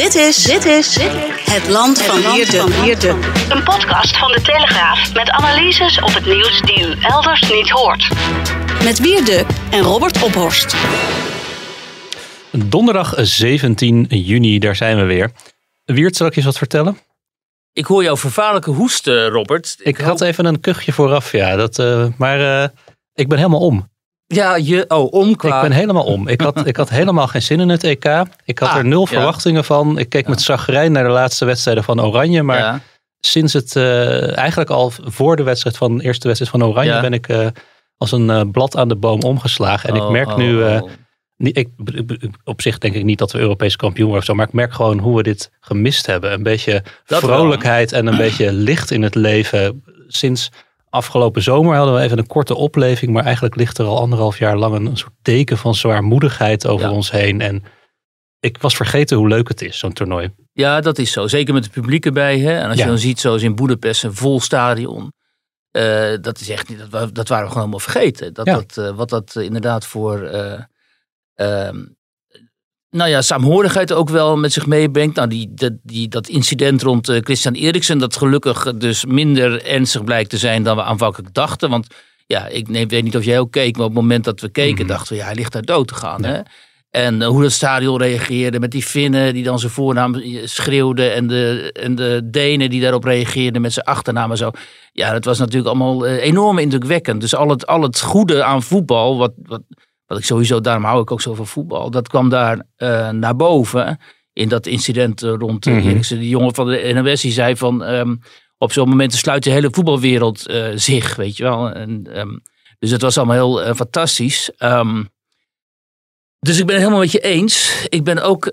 Dit is, dit is het land van Wierde. Een podcast van de Telegraaf met analyses op het nieuws die u elders niet hoort. Met Wierde en Robert Ophorst. Donderdag 17 juni, daar zijn we weer. Wiert, zal ik je eens wat vertellen? Ik hoor jouw vervaarlijke hoesten, Robert. Ik, had even een kuchje vooraf, ja. Dat, eh, maar eh, ik ben helemaal om. Ja, je, oh, om qua... Ik ben helemaal om. Ik had, ik had helemaal geen zin in het EK. Ik had Ah, er nul ja. verwachtingen van. Ik keek met zagrijn naar de laatste wedstrijden van Oranje. Maar Ja. sinds het, eh, eigenlijk al voor de wedstrijd van de eerste wedstrijd van Oranje, ben ik eh, als een eh, blad aan de boom omgeslagen. En ik Oh, merk oh, nu, eh, oh. niet, ik, op zich denk ik niet dat we Europees kampioen worden of zo, maar ik merk gewoon hoe we dit gemist hebben. Een beetje Dat wel. vrolijkheid en een beetje licht in het leven. Sinds afgelopen zomer hadden we even een korte opleving, maar eigenlijk ligt er al anderhalf jaar lang een, soort deken van zwaarmoedigheid over Ja. ons heen. En ik was vergeten hoe leuk het is, zo'n toernooi. Ja, dat is zo. Zeker met het publiek erbij. Hè? En als Ja. je dan ziet, zoals in Boedapest, een vol stadion. eh, dat is echt niet, dat, dat waren we gewoon helemaal vergeten. Dat, Ja. dat, eh, wat dat inderdaad voor, eh, ehm, nou ja, saamhorigheid ook wel met zich meebrengt. Nou, die, dat, die, dat incident rond eh, Christian Eriksen, dat gelukkig dus minder ernstig blijkt te zijn dan we aanvankelijk dachten. Want ja, ik neem, weet niet of jij ook keek, maar op het moment dat we keken, Mhm. dachten we, ja, hij ligt daar dood te gaan. Ja. Hè? En eh, hoe het stadion reageerde met die Finnen die dan zijn voornaam eh, schreeuwden. En de, en de Denen die daarop reageerden met zijn achternaam en zo. Ja, dat was natuurlijk allemaal eh, enorm indrukwekkend. Dus al het, al het goede aan voetbal, wat, wat, wat ik sowieso, daarom hou ik ook zo van voetbal. Dat kwam daar eh, naar boven in dat incident eh, rond eh, Mhm. Eriksen. Die jongen van de NOS die zei van... ehm, op zo'n moment sluit de hele voetbalwereld zich, weet je wel. En, ehm, dus het was allemaal heel fantastisch. Ehm, dus ik ben het helemaal met je eens. Ik ben ook.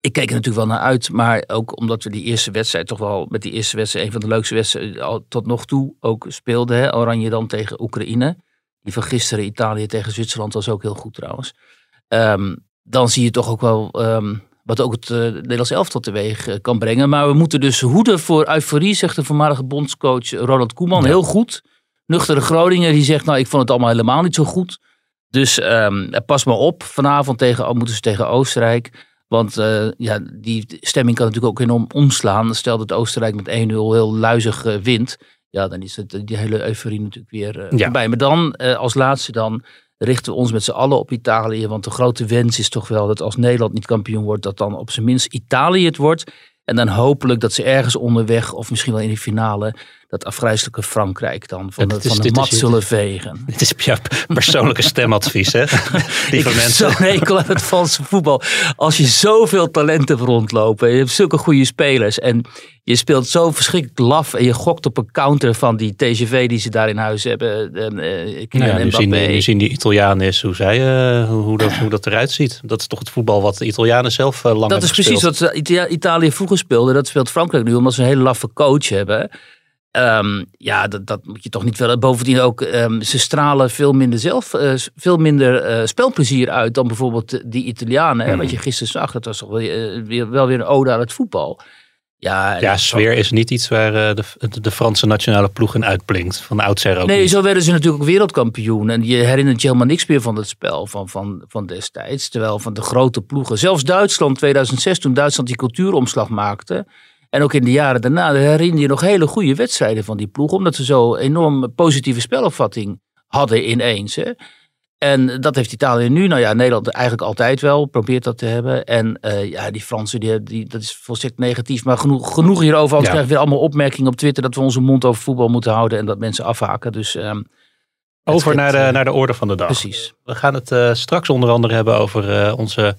ik keek er natuurlijk wel naar uit. Maar ook omdat we die eerste wedstrijd toch wel. Met die eerste wedstrijd. een van de leukste wedstrijden al tot nog toe ook speelden. Hè? Oranje dan tegen Oekraïne. Die van gisteren Italië tegen Zwitserland was ook heel goed trouwens. Ehm, dan zie je toch ook wel. ehm, wat ook het eh, Nederlands elftal teweeg eh, kan brengen. Maar we moeten dus hoeden voor euforie, zegt de voormalige bondscoach Ronald Koeman. Ja. Heel goed. Nuchtere Groningen die zegt, nou ik vond het allemaal helemaal niet zo goed. Dus ehm, pas maar op. Vanavond tegen, moeten ze tegen Oostenrijk. Want eh, ja, die stemming kan natuurlijk ook enorm omslaan. Stel dat Oostenrijk met 1-0 heel luizig eh, wint. Ja, dan is het, die hele euforie natuurlijk weer eh, Ja. voorbij. Maar dan, eh, als laatste dan, richten we ons met z'n allen op Italië. Want de grote wens is toch wel dat als Nederland niet kampioen wordt, dat dan op zijn minst Italië het wordt. En dan hopelijk dat ze ergens onderweg, of misschien wel in de finale, dat afgrijzelijke Frankrijk dan van Ja, de, is- van de is- mat zullen vegen. Dit is jouw persoonlijke stemadvies, hè? Heb mensen. zo'n hekel aan het Franse voetbal. Als je zoveel talent hebt rondlopen. Je hebt zulke goede spelers. En je speelt zo verschrikkelijk laf. En je gokt op een counter van die TGV die ze daar in huis hebben. En, eh, Kylian Nou ja, nu, zien, Mbappé. nu zien die Italianen eens hoe, zij, eh, hoe, dat, hoe dat eruit ziet. Dat is toch het voetbal wat de Italianen zelf eh, lang Dat is hebben precies gespeeld. wat Ita- Italië vroeger speelde. Dat speelt Frankrijk nu, omdat ze een hele laffe coach hebben. Ehm, ja, dat, dat moet je toch niet willen. Bovendien ook, ehm, ze stralen veel minder zelf, eh, veel minder eh, spelplezier uit dan bijvoorbeeld die Italianen. hè, Mhm. Wat je gisteren zag, dat was toch wel, eh, weer, wel weer een ode aan het voetbal. Ja, Ja, sfeer is niet iets waar de, de Franse nationale ploeg in uitblinkt. Van oudsher ook Nee, niet. zo werden ze natuurlijk ook wereldkampioen. En je herinnert je helemaal niks meer van het spel van, van, van destijds. Terwijl van de grote ploegen, zelfs Duitsland 2006, toen Duitsland die cultuuromslag maakte. En ook in de jaren daarna herinner je nog hele goede wedstrijden van die ploeg. Omdat ze zo enorm positieve spelopvatting hadden ineens. Hè. En dat heeft Italië nu. Nou ja, Nederland eigenlijk altijd wel. Probeert dat te hebben. En eh, ja, die Fransen, die, die, dat is volstrekt negatief. Maar genoeg, genoeg hierover. Anders Ja. krijgen we weer allemaal opmerkingen op Twitter... dat we onze mond over voetbal moeten houden... en dat mensen afhaken. Dus ehm, Over naar de, eh, naar de orde van de dag. precies. We gaan het eh, straks onder andere hebben over onze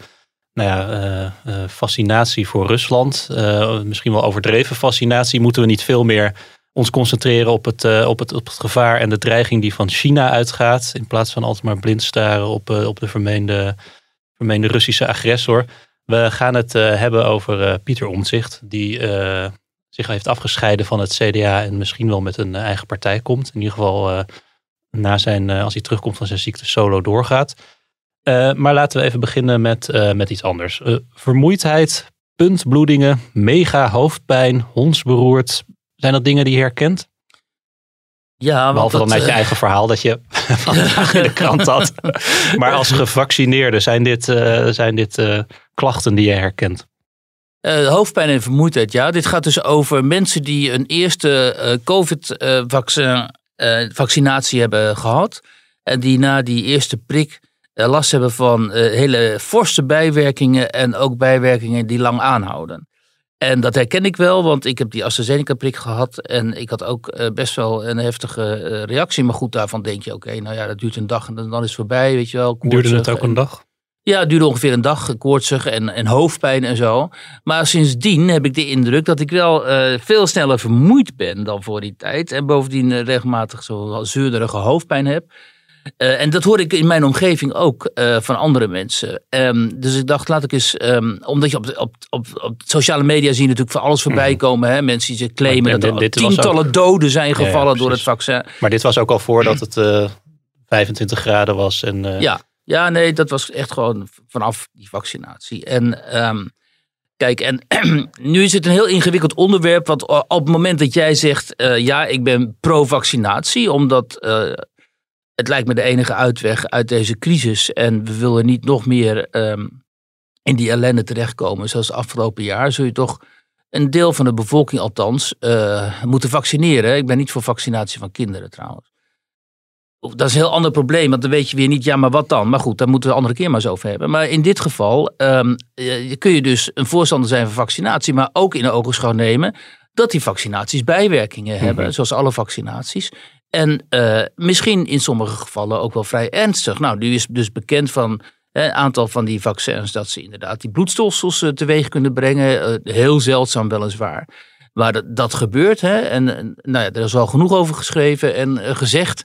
nou ja, eh, eh, fascinatie voor Rusland. Eh, misschien wel overdreven fascinatie. Moeten we niet veel meer ons concentreren op het, op, het, op het gevaar en de dreiging die van China uitgaat. In plaats van altijd maar blind staren op, op de vermeende, vermeende Russische agressor. We gaan het hebben over Pieter Omtzigt, die zich heeft afgescheiden van het CDA en misschien wel met een eigen partij komt. In ieder geval na zijn, als hij terugkomt van zijn ziekte solo doorgaat. Eh, maar laten we even beginnen met, eh, met iets anders. Eh, vermoeidheid, puntbloedingen, mega hoofdpijn, hondsberoerd. Zijn dat dingen die je herkent? Ja, Behalve dan dat, uit je eigen verhaal dat je vandaag in de krant had. Maar als gevaccineerde zijn dit, zijn dit klachten die je herkent. Hoofdpijn en vermoeidheid, ja. Dit gaat dus over mensen die een eerste COVID-vaccinatie hebben gehad. En die na die eerste prik last hebben van eh, hele forse bijwerkingen. En ook bijwerkingen die lang aanhouden. En dat herken ik wel, want ik heb die AstraZeneca-prik gehad. En ik had ook eh, best wel een heftige eh, reactie. Maar goed, daarvan denk je, oké, nou ja, dat duurt een dag en dan is het voorbij, weet je wel. Duurde het ook en- een dag? ja, het duurde ongeveer een dag, koortsig en, en hoofdpijn en zo. Maar sindsdien heb ik de indruk dat ik wel eh, veel sneller vermoeid ben dan voor die tijd. En bovendien eh, regelmatig zo'n zeurderige hoofdpijn heb. Eh, en dat hoor ik in mijn omgeving ook eh, van andere mensen. Ehm, dus ik dacht, laat ik eens... ehm, omdat je op, op, op, op sociale media zie je natuurlijk van alles voorbij komen. Hè? Mensen die claimen Maar dat er dit- tientallen ook- doden zijn Ja, ja, gevallen door het vaccin. Maar dit was ook al voordat het eh 25 graden was. En, Ja, ja, nee, dat was echt gewoon vanaf die vaccinatie. En ehm, kijk, en nu is het een heel ingewikkeld onderwerp. Want op het moment dat jij zegt, ja, ik ben pro-vaccinatie, omdat het lijkt me de enige uitweg uit deze crisis. En we willen niet nog meer ehm, in die ellende terechtkomen, zoals het afgelopen jaar, zul je toch een deel van de bevolking althans eh, moeten vaccineren. Ik ben niet voor vaccinatie van kinderen trouwens. Dat is een heel ander probleem, want dan weet je weer niet, ja, maar wat dan? Maar goed, daar moeten we een andere keer maar eens over hebben. Maar in dit geval ehm, eh, kun je dus een voorstander zijn van vaccinatie, maar ook in de ogenschouw nemen dat die vaccinaties bijwerkingen hebben, zoals alle vaccinaties. En eh, misschien in sommige gevallen ook wel vrij ernstig. Nou, nu is dus bekend van een aantal van die vaccins dat ze inderdaad die bloedstolsels eh, teweeg kunnen brengen. Eh, heel zeldzaam weliswaar. Maar dat, dat gebeurt. Hè? En nou ja, er is al genoeg over geschreven en gezegd.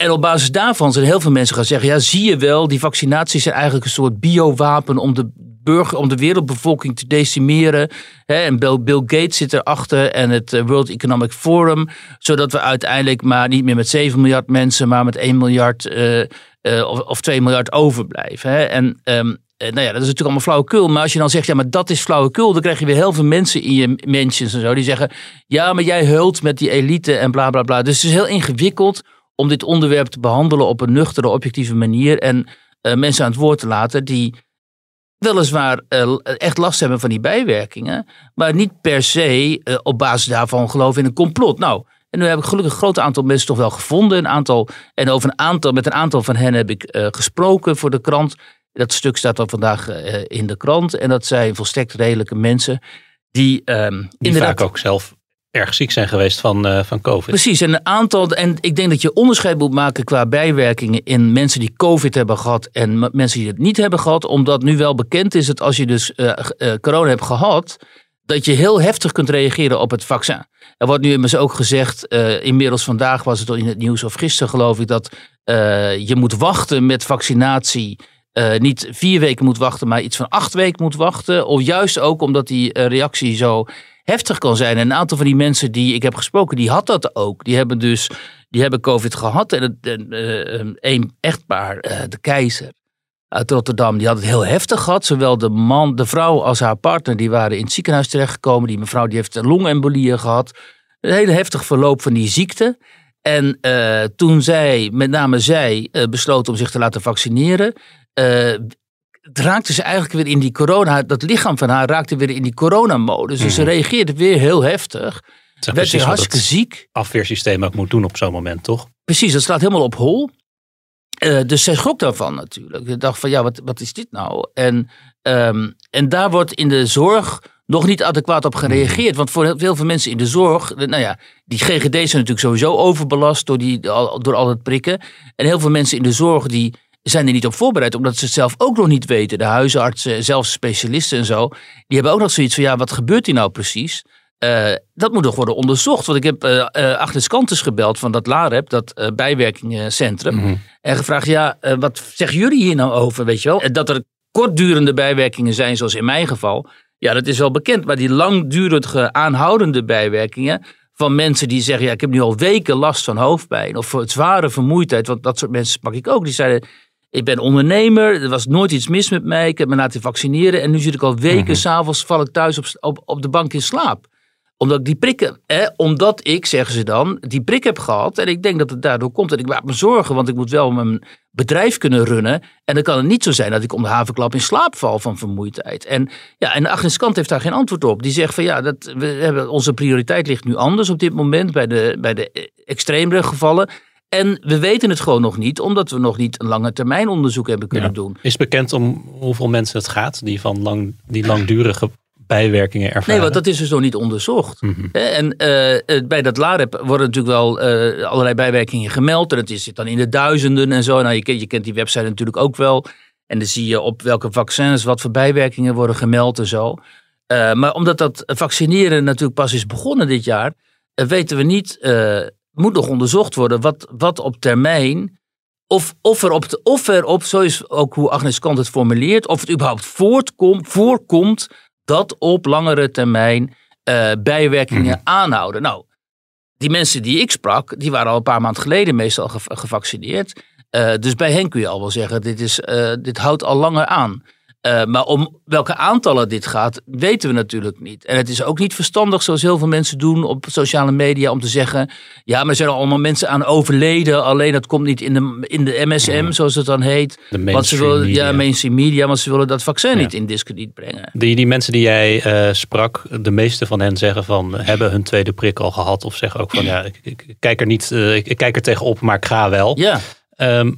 En op basis daarvan zijn heel veel mensen gaan zeggen: ja, zie je wel, die vaccinaties zijn eigenlijk een soort biowapen om de burger, om de wereldbevolking te decimeren. En Bill, Bill Gates zit erachter en het eh, World Economic Forum, zodat we uiteindelijk maar niet meer met 7 miljard mensen, maar met 1 miljard eh, eh, of, of 2 miljard overblijven. En ehm, eh, nou ja, dat is natuurlijk allemaal flauwekul. Maar als je dan zegt, ja, maar dat is flauwekul, dan krijg je weer heel veel mensen in je mentions en zo die zeggen, ja, maar jij hult met die elite en bla bla bla. Dus het is heel ingewikkeld om dit onderwerp te behandelen op een nuchtere, objectieve manier. En eh, mensen aan het woord te laten die weliswaar eh, echt last hebben van die bijwerkingen. Maar niet per se eh, op basis daarvan geloven in een complot. Nou, en nu heb ik gelukkig een groot aantal mensen toch wel gevonden. Een aantal, en over een aantal, met een aantal van hen heb ik gesproken voor de krant. Dat stuk staat dan vandaag in de krant. En dat zijn volstrekt redelijke mensen die ehm, Die inderdaad vaak ook zelf erg ziek zijn geweest van, eh, van COVID. Precies, en een aantal. En ik denk dat je onderscheid moet maken qua bijwerkingen in mensen die COVID hebben gehad en mensen die het niet hebben gehad. Omdat nu wel bekend is dat als je dus eh, eh, corona hebt gehad, dat je heel heftig kunt reageren op het vaccin. Er wordt nu immers ook gezegd, inmiddels vandaag was het al in het nieuws of gisteren geloof ik, dat je moet wachten met vaccinatie. niet vier weken moet wachten, maar iets van acht weken moet wachten. Of juist ook omdat die reactie zo heftig kan zijn. En een aantal van die mensen die ik heb gesproken, die had dat ook. Die hebben dus die hebben COVID gehad. En eh, een echtpaar, eh, de keizer uit Rotterdam, die had het heel heftig gehad. Zowel de man, de vrouw als haar partner, die waren in het ziekenhuis terechtgekomen. Die mevrouw die heeft een longembolieën gehad. Een hele heftig verloop van die ziekte. En eh, toen zij, met name zij, eh, besloot om zich te laten vaccineren, raakte ze eigenlijk weer in die corona, dat lichaam van haar raakte weer in die coronamodus. Dus ze reageerde weer heel heftig. Dat Werd weer hartstikke ziek. afweersysteem ook moet doen op zo'n moment, toch? Precies, dat slaat helemaal op hol. Eh, dus zij schrok daarvan natuurlijk. Ik dacht van ja, wat, wat is dit nou? En, ehm, en daar wordt in de zorg nog niet adequaat op gereageerd. Want voor heel veel mensen in de zorg, nou ja, die GGD's zijn natuurlijk sowieso overbelast door, die, door al het prikken. En heel veel mensen in de zorg die zijn er niet op voorbereid, omdat ze het zelf ook nog niet weten. De huisartsen, zelfs specialisten en zo, die hebben ook nog zoiets van ja, wat gebeurt hier nou precies? Eh, dat moet nog worden onderzocht. Want ik heb eh eh, Agnes Kantes gebeld van dat LAREP, dat bijwerkingencentrum. Mhm. En gevraagd, ja, wat zeggen jullie hier nou over, weet je wel? Dat er kortdurende bijwerkingen zijn, zoals in mijn geval. Ja, dat is wel bekend. Maar die langdurende aanhoudende bijwerkingen van mensen die zeggen, ja, ik heb nu al weken last van hoofdpijn. Of zware vermoeidheid, want dat soort mensen pak ik ook. Die zeiden, ik ben ondernemer, er was nooit iets mis met mij. Ik heb me laten vaccineren en nu zit ik al weken, Mhm. s'avonds val ik thuis op, op, op de bank in slaap omdat ik die prikken, hè, omdat ik, zeggen ze dan, die prik heb gehad. En ik denk dat het daardoor komt. En ik maak me zorgen, want ik moet wel mijn bedrijf kunnen runnen. En dan kan het niet zo zijn dat ik om de havenklap in slaap val van vermoeidheid. En, ja, en Agnes Kant heeft daar geen antwoord op. Die zegt van ja, dat, we hebben, onze prioriteit ligt nu anders op dit moment bij de, bij de extremere gevallen. En we weten het gewoon nog niet, omdat we nog niet een lange termijn onderzoek hebben kunnen Ja. doen. Is bekend om hoeveel mensen het gaat die van lang, die langdurige bijwerkingen ervaren? Nee, want dat is dus nog niet onderzocht. Mhm. En eh, eh, bij dat LAREP worden natuurlijk wel eh, allerlei bijwerkingen gemeld. En het is, zit dan in de duizenden en zo. Nou, je, kent, je kent die website natuurlijk ook wel. En dan zie je op welke vaccins wat voor bijwerkingen worden gemeld en zo. Maar omdat dat vaccineren natuurlijk pas is begonnen dit jaar, weten we niet, moet nog onderzocht worden wat, wat op termijn, of, of, er op de, of er op, zo is ook hoe Agnes Kant het formuleert, of het überhaupt voortkomt, voorkomt dat op langere termijn eh, bijwerkingen aanhouden. Nou, die mensen die ik sprak, die waren al een paar maanden geleden meestal ge- gevaccineerd. Eh, dus bij hen kun je al wel zeggen, dit, is, eh, dit houdt al langer aan. Eh, maar om welke aantallen dit gaat, weten we natuurlijk niet. En het is ook niet verstandig, zoals heel veel mensen doen op sociale media, om te zeggen: ja, maar er zijn allemaal mensen aan overleden. Alleen dat komt niet in de, in de MSM, zoals het dan heet. De Want ze willen, media. ja, mainstream media, want ze willen dat vaccin Ja. niet in discrediet brengen. Die, die mensen die jij eh, sprak, de meeste van hen zeggen van hebben hun tweede prik al gehad. Of zeggen ook van ja, ik, kijk er niet, eh, ik, ik kijk er tegenop, maar ik ga wel. Ja. Ehm,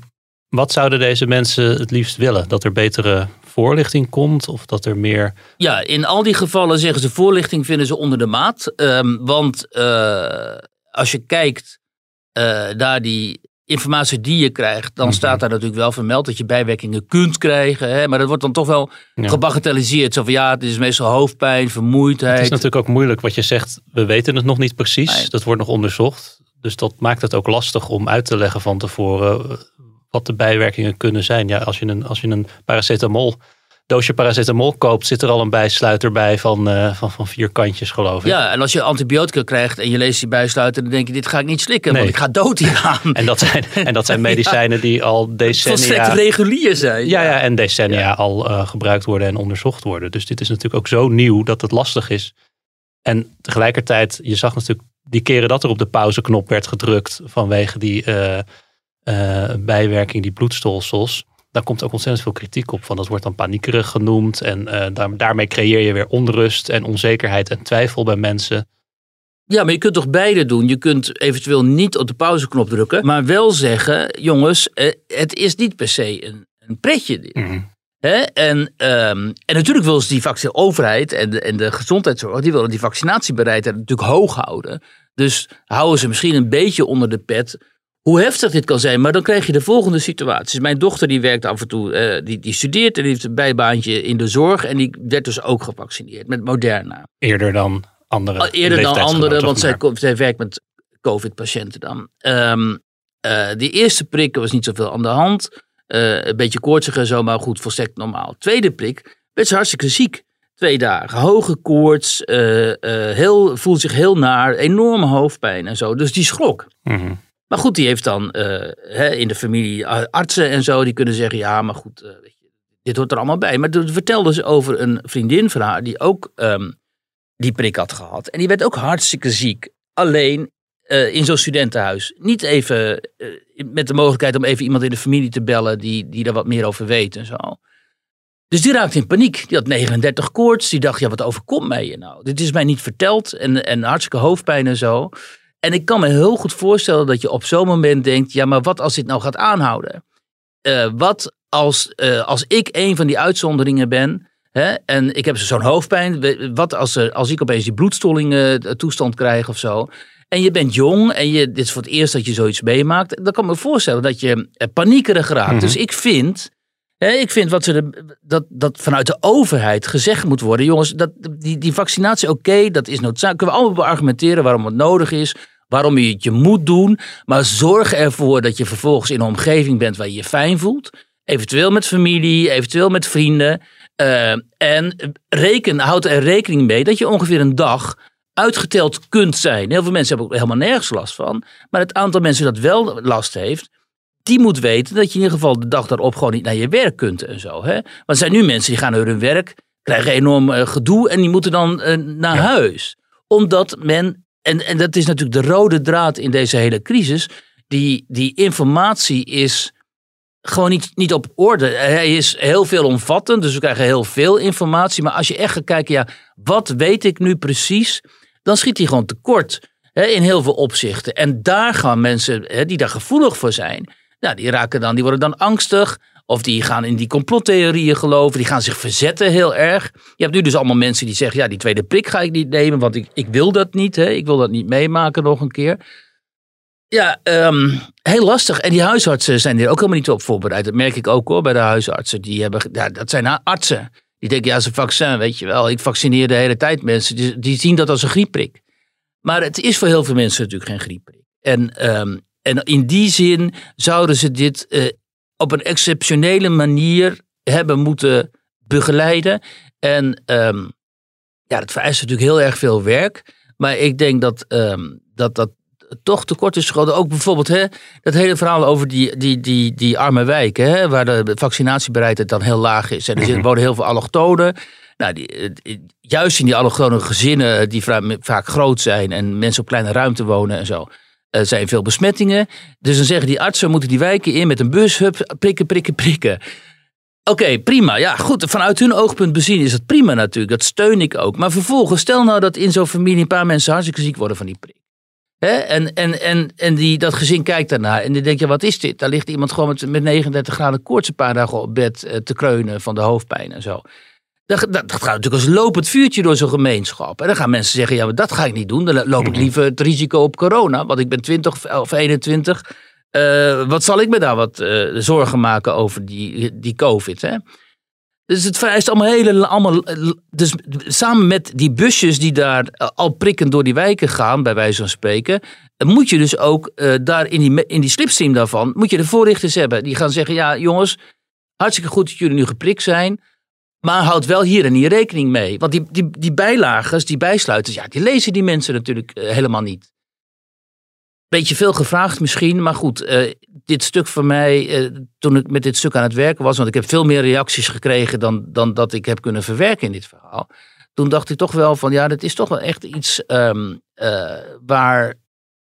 wat zouden deze mensen het liefst willen? Dat er betere voorlichting komt? Of dat er meer. Ja, in al die gevallen zeggen ze voorlichting vinden ze onder de maat. Ehm, want eh, als je kijkt eh, naar die informatie die je krijgt, dan Mhm. staat daar natuurlijk wel vermeld dat je bijwerkingen kunt krijgen. Hè? Maar dat wordt dan toch wel Ja. gebagatelliseerd. Zo van ja, het is meestal hoofdpijn, vermoeidheid. Het is natuurlijk ook moeilijk wat je zegt. We weten het nog niet precies. Nee. Dat wordt nog onderzocht. Dus dat maakt het ook lastig om uit te leggen van tevoren eh, wat de bijwerkingen kunnen zijn. Ja, als je een, als je een paracetamol, doosje paracetamol koopt, zit er al een bijsluiter bij van, eh, van, van vier kantjes, geloof ik. Ja, en als je antibiotica krijgt en je leest die bijsluiter, dan denk je, dit ga ik niet slikken, Nee. want ik ga dood hieraan. En dat zijn, en dat zijn medicijnen die al Volstrekt decennia, regulier zijn. ja, ja, en decennia Ja. al eh, gebruikt worden en onderzocht worden. Dus dit is natuurlijk ook zo nieuw dat het lastig is. En tegelijkertijd, je zag natuurlijk die keren dat er op de pauzeknop werd gedrukt vanwege die eh, eh, bijwerking, die bloedstolsels. Daar komt ook ontzettend veel kritiek op. Van dat wordt dan paniekerig genoemd. En eh, daar, daarmee creëer je weer onrust en onzekerheid en twijfel bij mensen. Ja, maar je kunt toch beide doen. Je kunt eventueel niet op de pauzeknop drukken, maar wel zeggen, jongens, eh, het is niet per se een, een pretje. dit. Hè? En, ehm, en natuurlijk wil ze die vaccin, overheid en de, en de gezondheidszorg, die willen die vaccinatiebereidheid natuurlijk hoog houden. Dus houden ze misschien een beetje onder de pet. Hoe heftig dit kan zijn, maar dan krijg je de volgende situaties. Mijn dochter die werkt af en toe, eh, die, die studeert en die heeft een bijbaantje in de zorg. En die werd dus ook gevaccineerd met Moderna. Eerder dan andere Al Eerder dan anderen, want zij, zij werkt met COVID-patiënten dan. Eh, die eerste prik was niet zoveel aan de hand. Eh, een beetje koortsig en zo, maar goed, volstrekt normaal. Tweede prik werd ze hartstikke ziek. Twee dagen. Hoge koorts, heel, voelde zich heel naar, enorme hoofdpijn en zo. Dus die schrok. Mhm. Maar goed, die heeft dan eh, hè, in de familie artsen en zo, die kunnen zeggen, ja, maar goed, eh, weet je, dit hoort er allemaal bij. Maar toen vertelde ze over een vriendin van haar die ook ehm, die prik had gehad. En die werd ook hartstikke ziek. Alleen eh, in zo'n studentenhuis. Niet even met de mogelijkheid om even iemand in de familie te bellen die, die daar wat meer over weet en zo. Dus die raakte in paniek. Die had 39 koorts. Die dacht, ja, wat overkomt mij hier nou? Dit is mij niet verteld. En, en hartstikke hoofdpijn en zo. En ik kan me heel goed voorstellen dat je op zo'n moment denkt: ja, maar wat als dit nou gaat aanhouden? Eh, wat als, eh, als ik een van die uitzonderingen ben hè, en ik heb zo'n hoofdpijn? Wat als, er, als ik opeens die bloedstollingen eh, toestand krijg of zo? En je bent jong en je, dit is voor het eerst dat je zoiets meemaakt. Dan kan ik me voorstellen dat je paniekerig raakt. Mhm. Dus ik vind ik vind wat ze de, dat, dat vanuit de overheid gezegd moet worden. Jongens, dat, die, die vaccinatie, oké, dat is noodzakelijk. Kunnen we allemaal beargumenteren waarom het nodig is. Waarom je het je moet doen. Maar zorg ervoor dat je vervolgens in een omgeving bent waar je je fijn voelt. Eventueel met familie, eventueel met vrienden. Uh, en reken, houd er rekening mee dat je ongeveer een dag uitgeteld kunt zijn. Heel veel mensen hebben ook helemaal nergens last van. Maar het aantal mensen dat wel last heeft, die moet weten dat je in ieder geval de dag daarop gewoon niet naar je werk kunt en zo. Hè? Want er zijn nu mensen die gaan naar hun werk, krijgen enorm uh, gedoe en die moeten dan uh, naar ja. huis. Omdat men, en, en dat is natuurlijk de rode draad in deze hele crisis, die, die informatie is gewoon niet, niet op orde. Hij is heel veelomvattend, dus we krijgen heel veel informatie. Maar als je echt gaat kijken, ja, wat weet ik nu precies? Dan schiet hij gewoon tekort hè, in heel veel opzichten. En daar gaan mensen hè, die daar gevoelig voor zijn, nou, die raken dan, die worden dan angstig. Of die gaan in die complottheorieën geloven. Die gaan zich verzetten heel erg. Je hebt nu dus allemaal mensen die zeggen: ja, die tweede prik ga ik niet nemen, want ik, ik wil dat niet. Hè. Ik wil dat niet meemaken nog een keer. Ja, um, heel lastig. En die huisartsen zijn er ook helemaal niet op voorbereid. Dat merk ik ook hoor bij de huisartsen. Die hebben, ja, dat zijn artsen. Die denken, ja, ze vaccin, weet je wel. Ik vaccineer de hele tijd mensen. Die, zien dat als een griepprik. Maar het is voor heel veel mensen natuurlijk geen griepprik. En, um, en in die zin zouden ze dit uh, op een exceptionele manier hebben moeten begeleiden. En um, ja, dat vereist natuurlijk heel erg veel werk. Maar ik denk dat dat, dat toch tekort is geschoten. Ook bijvoorbeeld hè, dat hele verhaal over die, die, die, die arme wijken, hè, waar de vaccinatiebereidheid dan heel laag is. En er wonen heel veel allochtonen. Nou, die, juist in die allochtone gezinnen, die vaak groot zijn en mensen op kleine ruimte wonen en zo, uh, zijn veel besmettingen. Dus dan zeggen die artsen, moeten die wijken in met een bus, hup, prikken, prikken, prikken. Oké, prima. Ja, goed. Vanuit hun oogpunt bezien is dat prima natuurlijk. Dat steun ik ook. Maar vervolgens, stel nou dat in zo'n familie een paar mensen hartstikke ziek worden van die prik. Hè? En, en, en, en die, dat gezin kijkt daarnaar en die denkt, ja, wat is dit? Daar ligt iemand gewoon met, met 39 graden koorts een paar dagen op bed uh, te kreunen van de hoofdpijn en zo. Dat, dat, dat, gaat natuurlijk als lopend vuurtje door zo'n gemeenschap. En dan gaan mensen zeggen, ja, maar dat ga ik niet doen. Dan loop ik liever het risico op corona, want ik ben 20 of 21. Uh, wat zal ik me daar wat uh, zorgen maken over die, die COVID, hè? Dus het vereist allemaal hele. Allemaal, dus samen met die busjes die daar al prikkend door die wijken gaan, bij wijze van spreken. Moet je dus ook uh, daar in die, in die slipstream daarvan. Moet je de voorrichters hebben. Die gaan zeggen: ja, jongens, hartstikke goed dat jullie nu geprikt zijn. Maar houd wel hier en hier rekening mee. Want die, die, die bijlagers, die bijsluiters, ja, die lezen die mensen natuurlijk uh, helemaal niet. Beetje veel gevraagd misschien, maar goed, uh, dit stuk van mij, uh, toen ik met dit stuk aan het werken was, want ik heb veel meer reacties gekregen dan, dan dat ik heb kunnen verwerken in dit verhaal. Toen dacht ik toch wel van, ja, dat is toch wel echt iets uh, waar,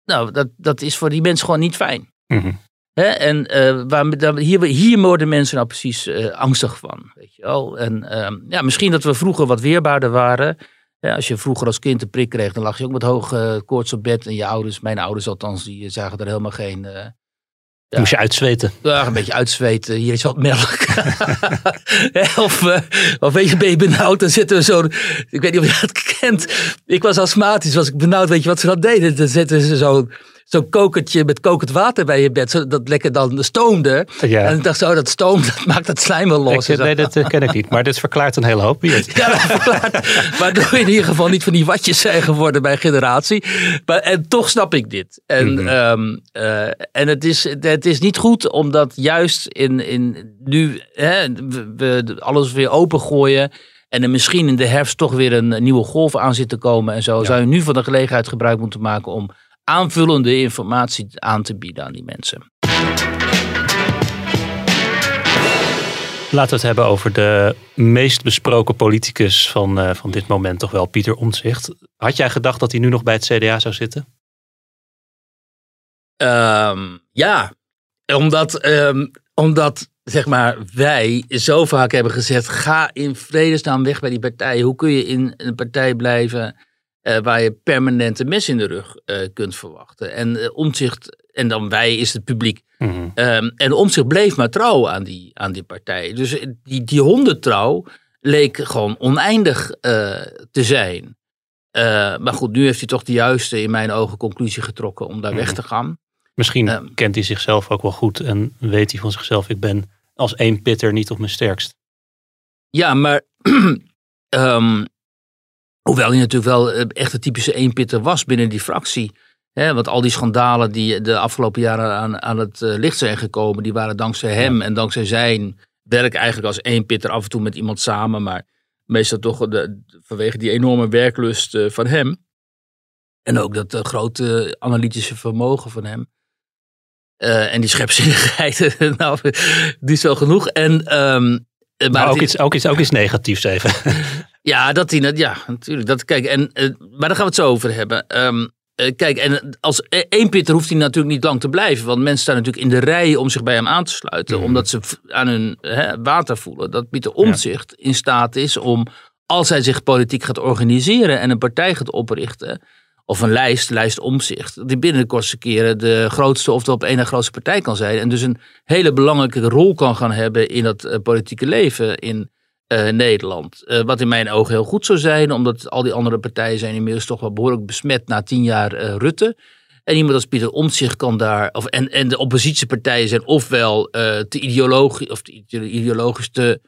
nou, dat, dat is voor die mensen gewoon niet fijn. Mm. En waar, hier, hier worden mensen nou precies angstig van, weet je wel. En um, ja, misschien dat we vroeger wat weerbaarder waren. Ja, als je vroeger als kind een prik kreeg, dan lag je ook met hoge koorts op bed. En je ouders, mijn ouders althans, die zagen er helemaal geen... Uh, ja, Moest je uitzweten? Ja, een beetje uitzweten. Hier is wat melk. of, uh, of weet je, ben je benauwd, dan zitten we zo... Ik weet niet of je dat kent. Ik was astmatisch, was ik benauwd. Weet je wat ze dan deden? Dan zetten ze zo zo'n kokertje met kokend water bij je bed, zodat lekker dan stoomde. Ja. En ik dacht zo, dat stoom, dat maakt dat slijm wel los. Ik, nee, dat uh, ken ik niet, maar dit verklaart een hele hoop. ja, dat verklaart. Waardoor je in ieder geval niet van die watjes zijn geworden bij generatie. Maar, en toch snap ik dit. En, mm -hmm. um, uh, en het, is, het is niet goed, omdat juist in, in nu hè, we, we alles weer opengooien. En er misschien in de herfst toch weer een nieuwe golf aan zit te komen en zo. Ja. Zou je nu van de gelegenheid gebruik moeten maken om aanvullende informatie aan te bieden aan die mensen. Laten we het hebben over de meest besproken politicus van, uh, van dit moment, toch wel Pieter Omtzigt. Had jij gedacht dat hij nu nog bij het CDA zou zitten? Um, ja, omdat, um, omdat zeg maar, wij zo vaak hebben gezegd: ga in vredesnaam weg bij die partij. Hoe kun je in een partij blijven uh, waar je permanente mes in de rug uh, kunt verwachten. En uh, omzicht, en dan wij is het publiek. Mm -hmm. um, en omzicht bleef maar trouw aan die, aan die partij. Dus die, die hondentrouw leek gewoon oneindig te zijn. maar goed, nu heeft hij toch de juiste, in mijn ogen, conclusie getrokken om daar mm -hmm. weg te gaan. Misschien kent hij zichzelf ook wel goed en weet hij van zichzelf, ik ben als één pitter niet op mijn sterkst. Ja, maar ehm, hoewel hij natuurlijk wel eh, echt een typische eenpitter was binnen die fractie. Want al die schandalen die de afgelopen jaren aan, aan het eh, licht zijn gekomen, die waren dankzij hem en dankzij zijn werk eigenlijk als eenpitter af en toe met iemand samen. Maar meestal toch de, vanwege die enorme werklust eh, van hem. En ook dat grote analytische vermogen van hem. en die schepzinnigheid, nou, die is wel genoeg. En ehm, maar, maar ook, iets, ook, iets, ook iets negatiefs even. ja, dat hij, ja, natuurlijk. Dat, kijk, en, uh, maar daar gaan we het zo over hebben. Um, uh, kijk, en als e-, één pitter hoeft hij natuurlijk niet lang te blijven. Want mensen staan natuurlijk in de rij om zich bij hem aan te sluiten. Mm. Omdat ze aan hun hè, water voelen. Dat Pieter Omtzigt ja. in staat is om, als hij zich politiek gaat organiseren en een partij gaat oprichten of een lijst, lijst omzicht, die binnen de kortste keren de grootste of de op één na grootste partij kan zijn. En dus een hele belangrijke rol kan gaan hebben in het uh, politieke leven in uh, Nederland. Uh, wat in mijn ogen heel goed zou zijn, omdat al die andere partijen zijn inmiddels toch wel behoorlijk besmet na tien jaar Rutte. En iemand als Pieter Omtzigt kan daar, of, en, en de oppositiepartijen zijn ofwel te ideologisch, of te ideologisch te,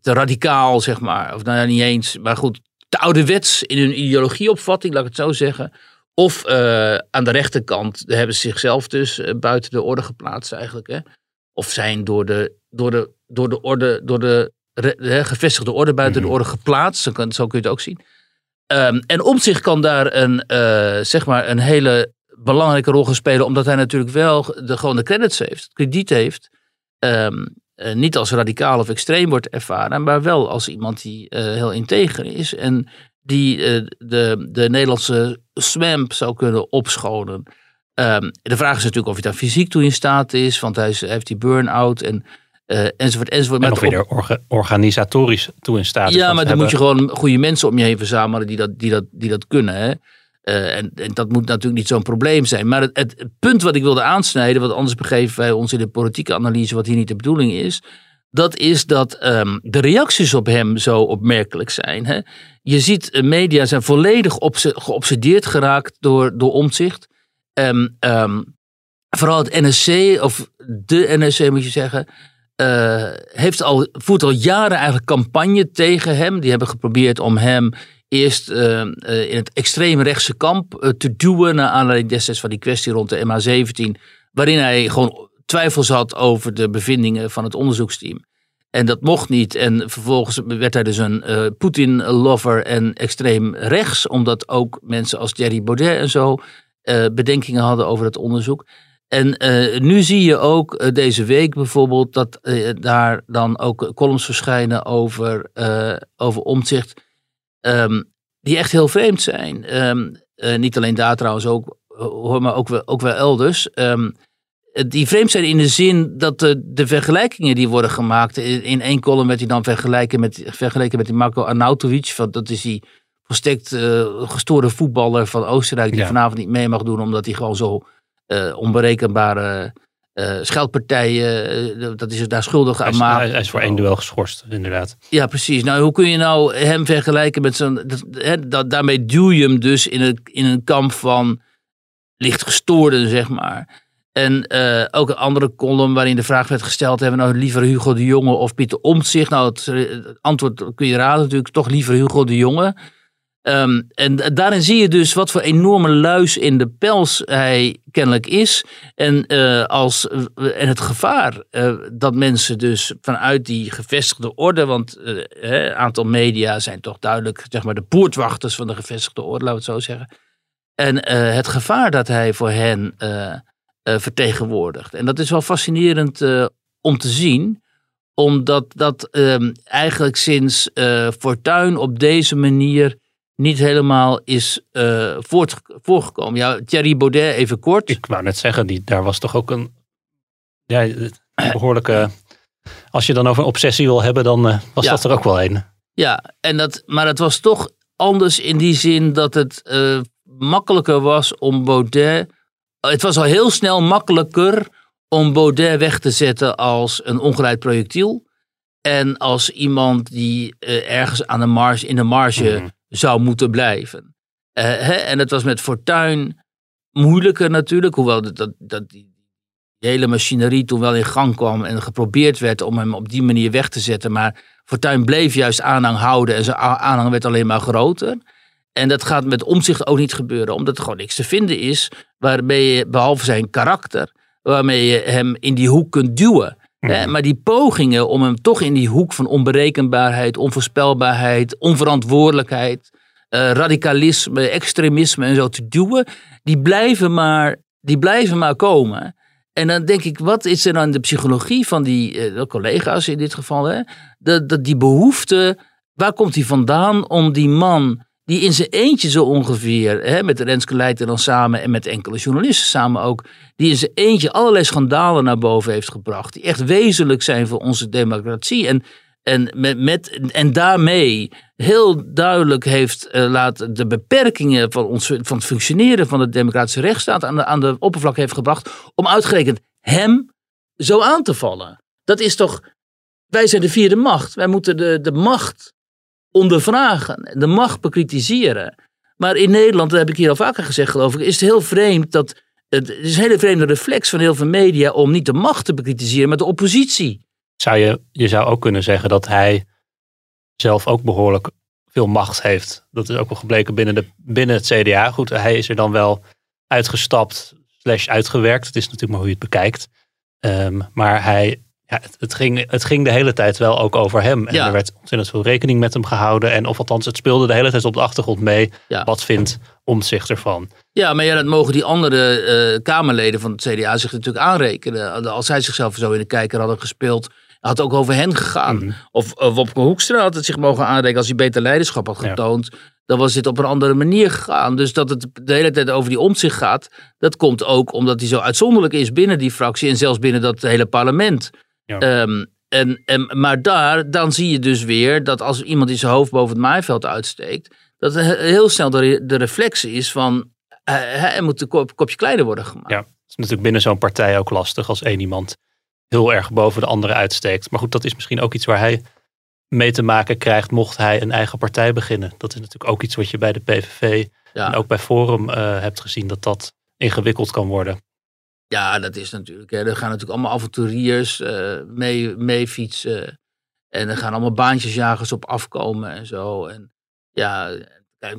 te radicaal, zeg maar. Of nou niet eens, maar goed, te ouderwets in hun ideologieopvatting, laat ik het zo zeggen. Of aan de rechterkant hebben ze zichzelf dus buiten de orde geplaatst eigenlijk. Hè? Of zijn door de, door de, door de orde, door de, de gevestigde orde buiten mm -hmm. de orde geplaatst. Zo, kan, zo kun je het ook zien. Um, en om zich kan daar een, uh, zeg maar een hele belangrijke rol gaan spelen. Omdat hij natuurlijk wel de, gewoon de credits heeft, krediet heeft. Um, uh, niet als radicaal of extreem wordt ervaren, maar wel als iemand die uh, heel integer is en die de, de Nederlandse swamp zou kunnen opschonen. Um, de vraag is natuurlijk of hij daar fysiek toe in staat is, want hij, is, hij heeft die burn-out en enzovoort enzovoort. En of hij er orga organisatorisch toe in staat. Ja, maar dan hebben... moet je gewoon goede mensen om je heen verzamelen die dat, die dat, die dat kunnen. Hè? Uh, en, en, dat moet natuurlijk niet zo'n probleem zijn. Maar het, het, punt wat ik wilde aansnijden, want anders begeven wij ons in de politieke analyse wat hier niet de bedoeling is. Dat is dat um, de reacties op hem zo opmerkelijk zijn. Hè? Je ziet, uh, media zijn volledig geobsedeerd geraakt door, door omzicht. Um, um, vooral het NSC, of de NSC moet je zeggen, uh, heeft al, voert al jaren eigenlijk campagne tegen hem. Die hebben geprobeerd om hem eerst uh, uh, in het extreemrechtse kamp te duwen. Naar aanleiding destijds van die kwestie rond de MH17. Waarin hij gewoon twijfels had over de bevindingen van het onderzoeksteam. En dat mocht niet. En vervolgens werd hij dus een Poetin-lover en extreem rechts. Omdat ook mensen als Thierry Baudet en zo bedenkingen hadden over het onderzoek. En nu zie je ook deze week bijvoorbeeld dat daar dan ook columns verschijnen over, over omzicht Um, die echt heel vreemd zijn. Um, uh, niet alleen daar trouwens ook, hoor, maar ook, ook wel elders. Um, die vreemd zijn in de zin dat de, de vergelijkingen die worden gemaakt. In, in één column werd hij dan vergeleken met, vergeleken met die Marco Arnautovic. Dat is die volstrekt gestoorde voetballer van Oostenrijk. Die ja. vanavond niet mee mag doen omdat hij gewoon zo uh, onberekenbare uh, scheldpartijen, uh, dat is daar schuldig aan maken. Hij is voor één duel geschorst, inderdaad. Ja, precies. Nou, hoe kun je nou hem vergelijken met zo'n... Dat, daarmee duw je hem dus in een, in een kamp van licht gestoorden, zeg maar. En uh, ook een andere column waarin de vraag werd gesteld... hebben we nou liever Hugo de Jonge of Pieter Omtzigt? Nou, het, het antwoord kun je raden natuurlijk. Toch liever Hugo de Jonge... Um, en daarin zie je dus wat voor enorme luis in de pels hij kennelijk is. En, uh, als, uh, en het gevaar uh, dat mensen dus vanuit die gevestigde orde, want een aantal media zijn toch duidelijk zeg maar, de poortwachters van de gevestigde orde, laten we het zo zeggen. En het gevaar dat hij voor hen vertegenwoordigt. En dat is wel fascinerend om te zien omdat dat um, eigenlijk sinds Fortuin op deze manier niet helemaal is uh, voort, voorgekomen. Ja, Thierry Baudet, even kort. Ik wou net zeggen, die, daar was toch ook een ja, behoorlijke... Als je dan over een obsessie wil hebben, dan uh, was ja. dat er ook wel een. Ja, en dat, maar het was toch anders in die zin dat het uh, makkelijker was om Baudet... Het was al heel snel makkelijker om Baudet weg te zetten als een ongeleid projectiel. En als iemand die ergens aan de marge, in de marge... Mm zou moeten blijven. Uh, hè? En het was met Fortuin moeilijker natuurlijk, hoewel dat, dat, die hele machinerie toen wel in gang kwam en geprobeerd werd om hem op die manier weg te zetten. Maar Fortuyn bleef juist aanhang houden en zijn aanhang werd alleen maar groter. En dat gaat met omzicht ook niet gebeuren, omdat er gewoon niks te vinden is waarmee je, behalve zijn karakter, waarmee je hem in die hoek kunt duwen. Hè, maar die pogingen om hem toch in die hoek van onberekenbaarheid, onvoorspelbaarheid, onverantwoordelijkheid, eh, radicalisme, extremisme en zo te duwen, die blijven maar, die blijven maar komen. En dan denk ik, wat is er dan de psychologie van die eh, collega's in dit geval? Hè? Dat, dat die behoefte, waar komt die vandaan om die man, die in zijn eentje zo ongeveer, hè, met Renske Leijten dan samen en met enkele journalisten samen ook, die in zijn eentje allerlei schandalen naar boven heeft gebracht, die echt wezenlijk zijn voor onze democratie. En, en, met, met, en daarmee heel duidelijk heeft eh, laten de beperkingen van, ons, van het functioneren van de democratische rechtsstaat aan de, aan de oppervlak heeft gebracht om uitgerekend hem zo aan te vallen. Dat is toch, wij zijn de vierde macht. Wij moeten de, de macht ondervragen, de macht bekritiseren. Maar in Nederland, dat heb ik hier al vaker gezegd geloof ik, is het heel vreemd dat, het is een hele vreemde reflex van heel veel media om niet de macht te bekritiseren, maar de oppositie. Zou je, je zou ook kunnen zeggen dat hij zelf ook behoorlijk veel macht heeft. Dat is ook wel gebleken binnen, de, binnen het CDA. Goed, hij is er dan wel uitgestapt, slash uitgewerkt. Het is natuurlijk maar hoe je het bekijkt. Ehm, maar hij, ja, het, het, ging, het ging de hele tijd wel ook over hem. En Ja. er werd ontzettend veel rekening met hem gehouden. En of althans, het speelde de hele tijd op de achtergrond mee. Ja. Wat vindt Omtzigt ervan? Ja, maar ja, dat mogen die andere eh, Kamerleden van het CDA zich natuurlijk aanrekenen. Als zij zichzelf zo in de kijker hadden gespeeld, had het ook over hen gegaan. Mhm. Of uh, Wopke Hoekstra had het zich mogen aanrekenen als hij beter leiderschap had Ja. getoond. Dan was dit op een andere manier gegaan. Dus dat het de hele tijd over die omzicht gaat, dat komt ook omdat hij zo uitzonderlijk is binnen die fractie en zelfs binnen dat hele parlement. Ja. Ehm, en, en, maar daar, dan zie je dus weer dat als iemand die zijn hoofd boven het maaiveld uitsteekt, dat he- heel snel de, de reflex is van hij moet een kop, kopje kleiner worden gemaakt. Ja. Het is natuurlijk binnen zo'n partij ook lastig als één iemand heel erg boven de andere uitsteekt. Maar goed, dat is misschien ook iets waar hij mee te maken krijgt mocht hij een eigen partij beginnen. Dat is natuurlijk ook iets wat je bij de PVV Ja. en ook bij Forum eh, hebt gezien dat dat ingewikkeld kan worden. Ja, dat is natuurlijk. Hè. Er gaan natuurlijk allemaal avonturiers eh, mee, mee fietsen. En er gaan allemaal baantjesjagers op afkomen en zo. En ja,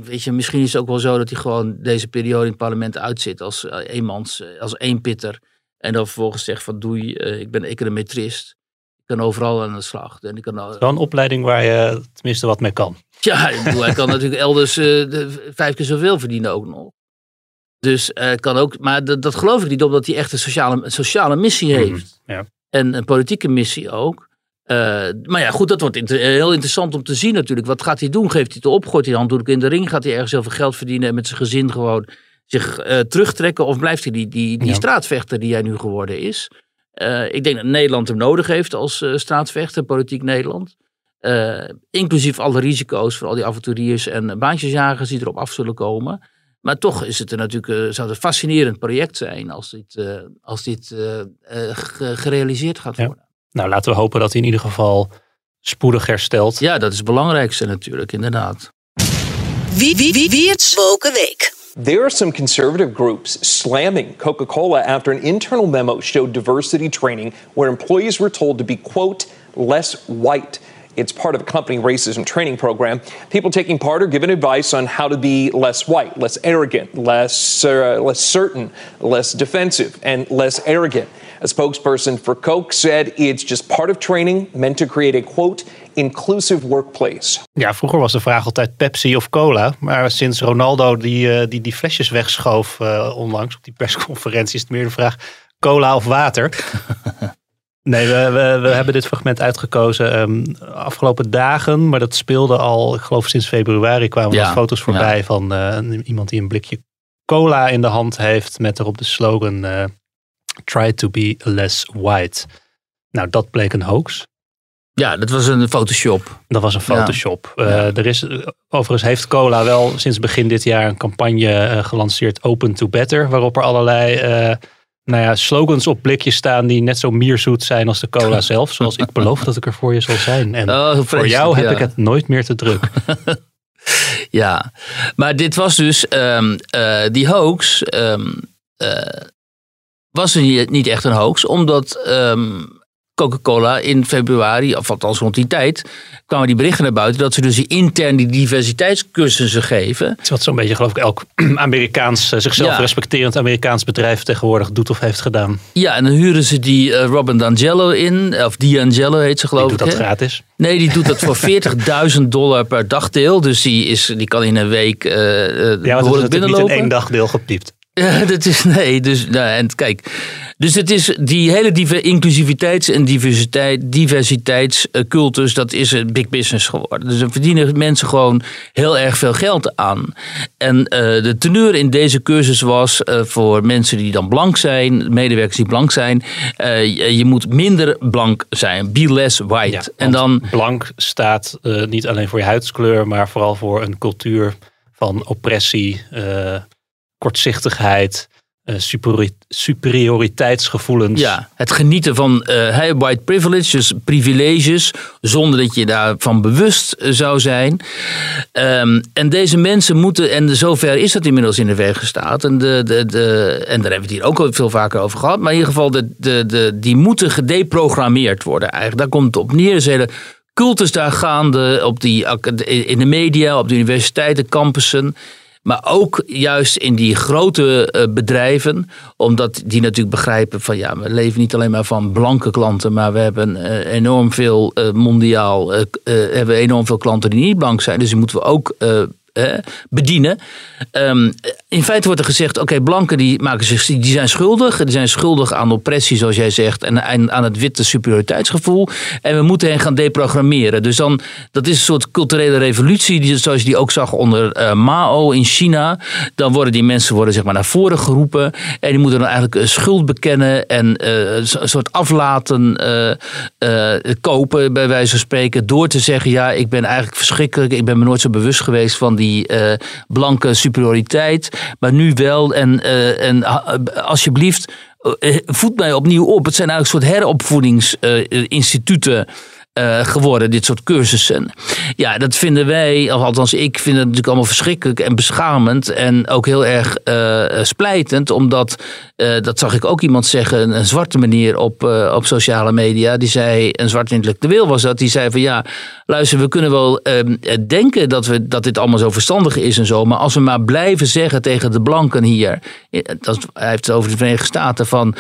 weet je, misschien is het ook wel zo dat hij gewoon deze periode in het parlement uitzit als eh, eenmans, eh, als eenpitter. En dan vervolgens zegt van doei, ik ben econometrist. Ik kan overal aan de slag. En ik kan, al- Wel een opleiding waar je tenminste wat mee kan. Ja, ik bedoel, hij kan natuurlijk elders de, vijf keer zoveel verdienen ook nog. Dus eh, kan ook, maar dat, dat geloof ik niet, omdat hij echt een sociale, een sociale missie heeft. Ja. En een politieke missie ook. Eh, maar ja, goed, dat wordt inter- heel interessant om te zien natuurlijk. Wat gaat hij doen? Geeft hij het op? Gooit hij de handdoek in de ring? Gaat hij ergens heel veel geld verdienen en met zijn gezin gewoon zich eh, terugtrekken? Of blijft hij die, die, die Ja. straatvechter die hij nu geworden is? Ik denk dat Nederland hem nodig heeft als straatvechter, politiek Nederland. Inclusief alle risico's voor al die avonturiers en baantjesjagers die erop af zullen komen. Maar toch is het er natuurlijk, eh, zou het een fascinerend project zijn als dit, eh, als dit eh, eh, ge- gerealiseerd gaat Ja. worden. Nou, laten we hopen dat hij in ieder geval spoedig herstelt. Ja, dat is het belangrijkste natuurlijk, inderdaad. Wie, wie, wie, wie het Woken Week. There are some conservative groups slamming Coca Cola after an internal memo showed diversity training where employees were told to be, quote, less white. It's part of a company racism training program. People taking part are given advice on how to be less white, less arrogant, less, uh, less certain, less defensive, and less arrogant. A spokesperson for Coke said it's just part of training meant to create a, quote, inclusive workplace. Ja, vroeger was de vraag altijd Pepsi of cola. Maar sinds Ronaldo die eh, die, die flesjes wegschoof eh, onlangs op die persconferentie is het meer de vraag cola of water. Nee, we, we, we hebben dit fragment uitgekozen ehm, afgelopen dagen. Maar dat speelde al, ik geloof sinds februari kwamen er foto's voorbij van eh, iemand die een blikje cola in de hand heeft. Met erop de slogan eh, try to be less white. Nou, dat bleek een hoax. Ja, dat was een Photoshop. Dat was een Ja. Photoshop. Eh, er is, overigens heeft Cola wel sinds begin dit jaar een campagne gelanceerd Open to Better. Waarop er allerlei nou ja, slogans op blikjes staan die net zo mierzoet zijn als de cola zelf. Zoals ik beloof dat ik er voor je zal zijn. En Oh, voor jou heb ja. ik het nooit meer te druk. Ja, maar dit was dus ehm, eh, die hoax. ehm, eh, was er niet, niet echt een hoax, omdat ehm, Coca-Cola in februari, of althans rond die tijd, kwamen die berichten naar buiten dat ze dus die intern die diversiteitscursussen geven. Het is wat zo'n beetje, geloof ik, elk Amerikaans, eh, zichzelf Ja. respecterend Amerikaans bedrijf tegenwoordig doet of heeft gedaan. Ja, en dan huren ze die eh, Robin D'Angelo in, of D'Angelo heet ze geloof Die doet ik. dat gratis. Nee, die doet dat voor 40.000 dollar per dagdeel. Dus die, is, die kan in een week eh, Ja, want het is behoorlijk natuurlijk niet in binnenlopen. één dagdeel gepiept. Ja, dat is, nee, dus, nou, en kijk. Dus het is die hele inclusiviteits- en diversiteit, diversiteitscultus, dat is een big business geworden. Dus er verdienen mensen gewoon heel erg veel geld aan. En eh, de teneur in deze cursus was eh, voor mensen die dan blank zijn, medewerkers die blank zijn, eh, je, je moet minder blank zijn, be less white. Ja, en dan, Blank staat niet alleen voor je huidskleur, maar vooral voor een cultuur van oppressie, kortzichtigheid, superi- superioriteitsgevoelens. Ja, het genieten van eh, hey, white privilege, dus privileges, zonder dat je daarvan bewust eh, zou zijn. Ehm, en deze mensen moeten, en zover is dat inmiddels in de weg gestaat, en, de, de, de, en daar hebben we het hier ook veel vaker over gehad, maar in ieder geval, de, de, de, die moeten gedeprogrammeerd worden eigenlijk. Daar komt het op neer, is cultus daar gaande op die, in de media, op de universiteiten, campussen. Maar ook juist in die grote eh, bedrijven, omdat die natuurlijk begrijpen van ja, we leven niet alleen maar van blanke klanten, maar we hebben eh, enorm veel eh, mondiaal, hebben enorm veel klanten die niet blank zijn. Dus die moeten we ook bedienen. Ehm, in feite wordt er gezegd, oké, blanken die, maken zich, die zijn schuldig. Die zijn schuldig aan oppressie, zoals jij zegt, en, aan het witte superioriteitsgevoel. En we moeten hen gaan deprogrammeren. Dus dan, dat is een soort culturele revolutie, die, zoals je die ook zag onder eh, Mao in China. Dan worden die mensen worden, zeg maar, naar voren geroepen. En die moeten dan eigenlijk eh, schuld bekennen en eh, een soort aflaten eh, eh, kopen, bij wijze van spreken. Door te zeggen, ja, ik ben eigenlijk verschrikkelijk. Ik ben me nooit zo bewust geweest van die eh, blanke superioriteit. Maar nu wel. En, eh, en alsjeblieft, eh, voed mij opnieuw op. Het zijn eigenlijk een soort heropvoedingsinstituten. Eh, geworden, dit soort cursussen. Ja, dat vinden wij, of althans ik vind het natuurlijk allemaal verschrikkelijk en beschamend en ook heel erg eh, splijtend, omdat, eh, dat zag ik ook iemand zeggen, een, zwarte meneer op, op sociale media, die zei, een zwart intellectueel was dat, die zei van ja, luister, we kunnen wel ehm, denken dat, we, dat dit allemaal zo verstandig is en zo, maar als we maar blijven zeggen tegen de blanken hier, dat, hij heeft het over de Verenigde Staten, van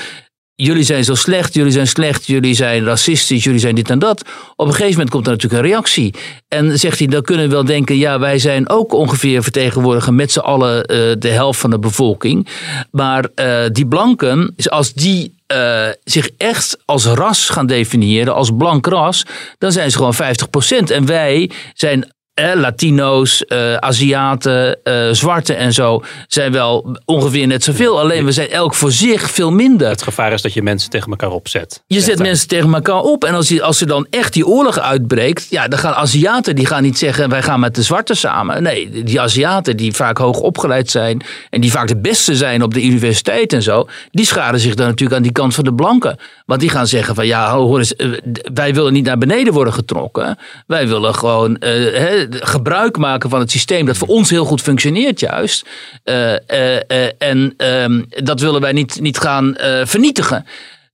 jullie zijn zo slecht, jullie zijn slecht, jullie zijn racistisch, jullie zijn dit en dat. Op een gegeven moment komt er natuurlijk een reactie. En zegt hij, dan kunnen we wel denken, ja, wij zijn ook ongeveer vertegenwoordigen met z'n allen eh, de helft van de bevolking. Maar eh, die blanken, als die eh, zich echt als ras gaan definiëren, als blank ras, dan zijn ze gewoon 50%. En wij zijn eh, Latino's, eh, Aziaten, eh zwarte en zo zijn wel ongeveer net zoveel. Alleen we zijn elk voor zich veel minder. Het gevaar is dat je mensen tegen elkaar opzet. Je zet mensen tegen elkaar op. En als, die, als er dan echt die oorlog uitbreekt. Ja, dan gaan Aziaten die gaan niet zeggen. wij gaan met de zwarte samen. Nee, die Aziaten die vaak hoog opgeleid zijn. en die vaak de beste zijn op de universiteit en zo. die scharen zich dan natuurlijk aan die kant van de blanken. Want die gaan zeggen: van ja, hoor eens, eh, wij willen niet naar beneden worden getrokken. Wij willen gewoon eh, gebruik maken van het systeem. dat voor ons heel goed functioneert, juist. Eh, eh, eh, en ehm, dat willen wij niet, niet gaan vernietigen.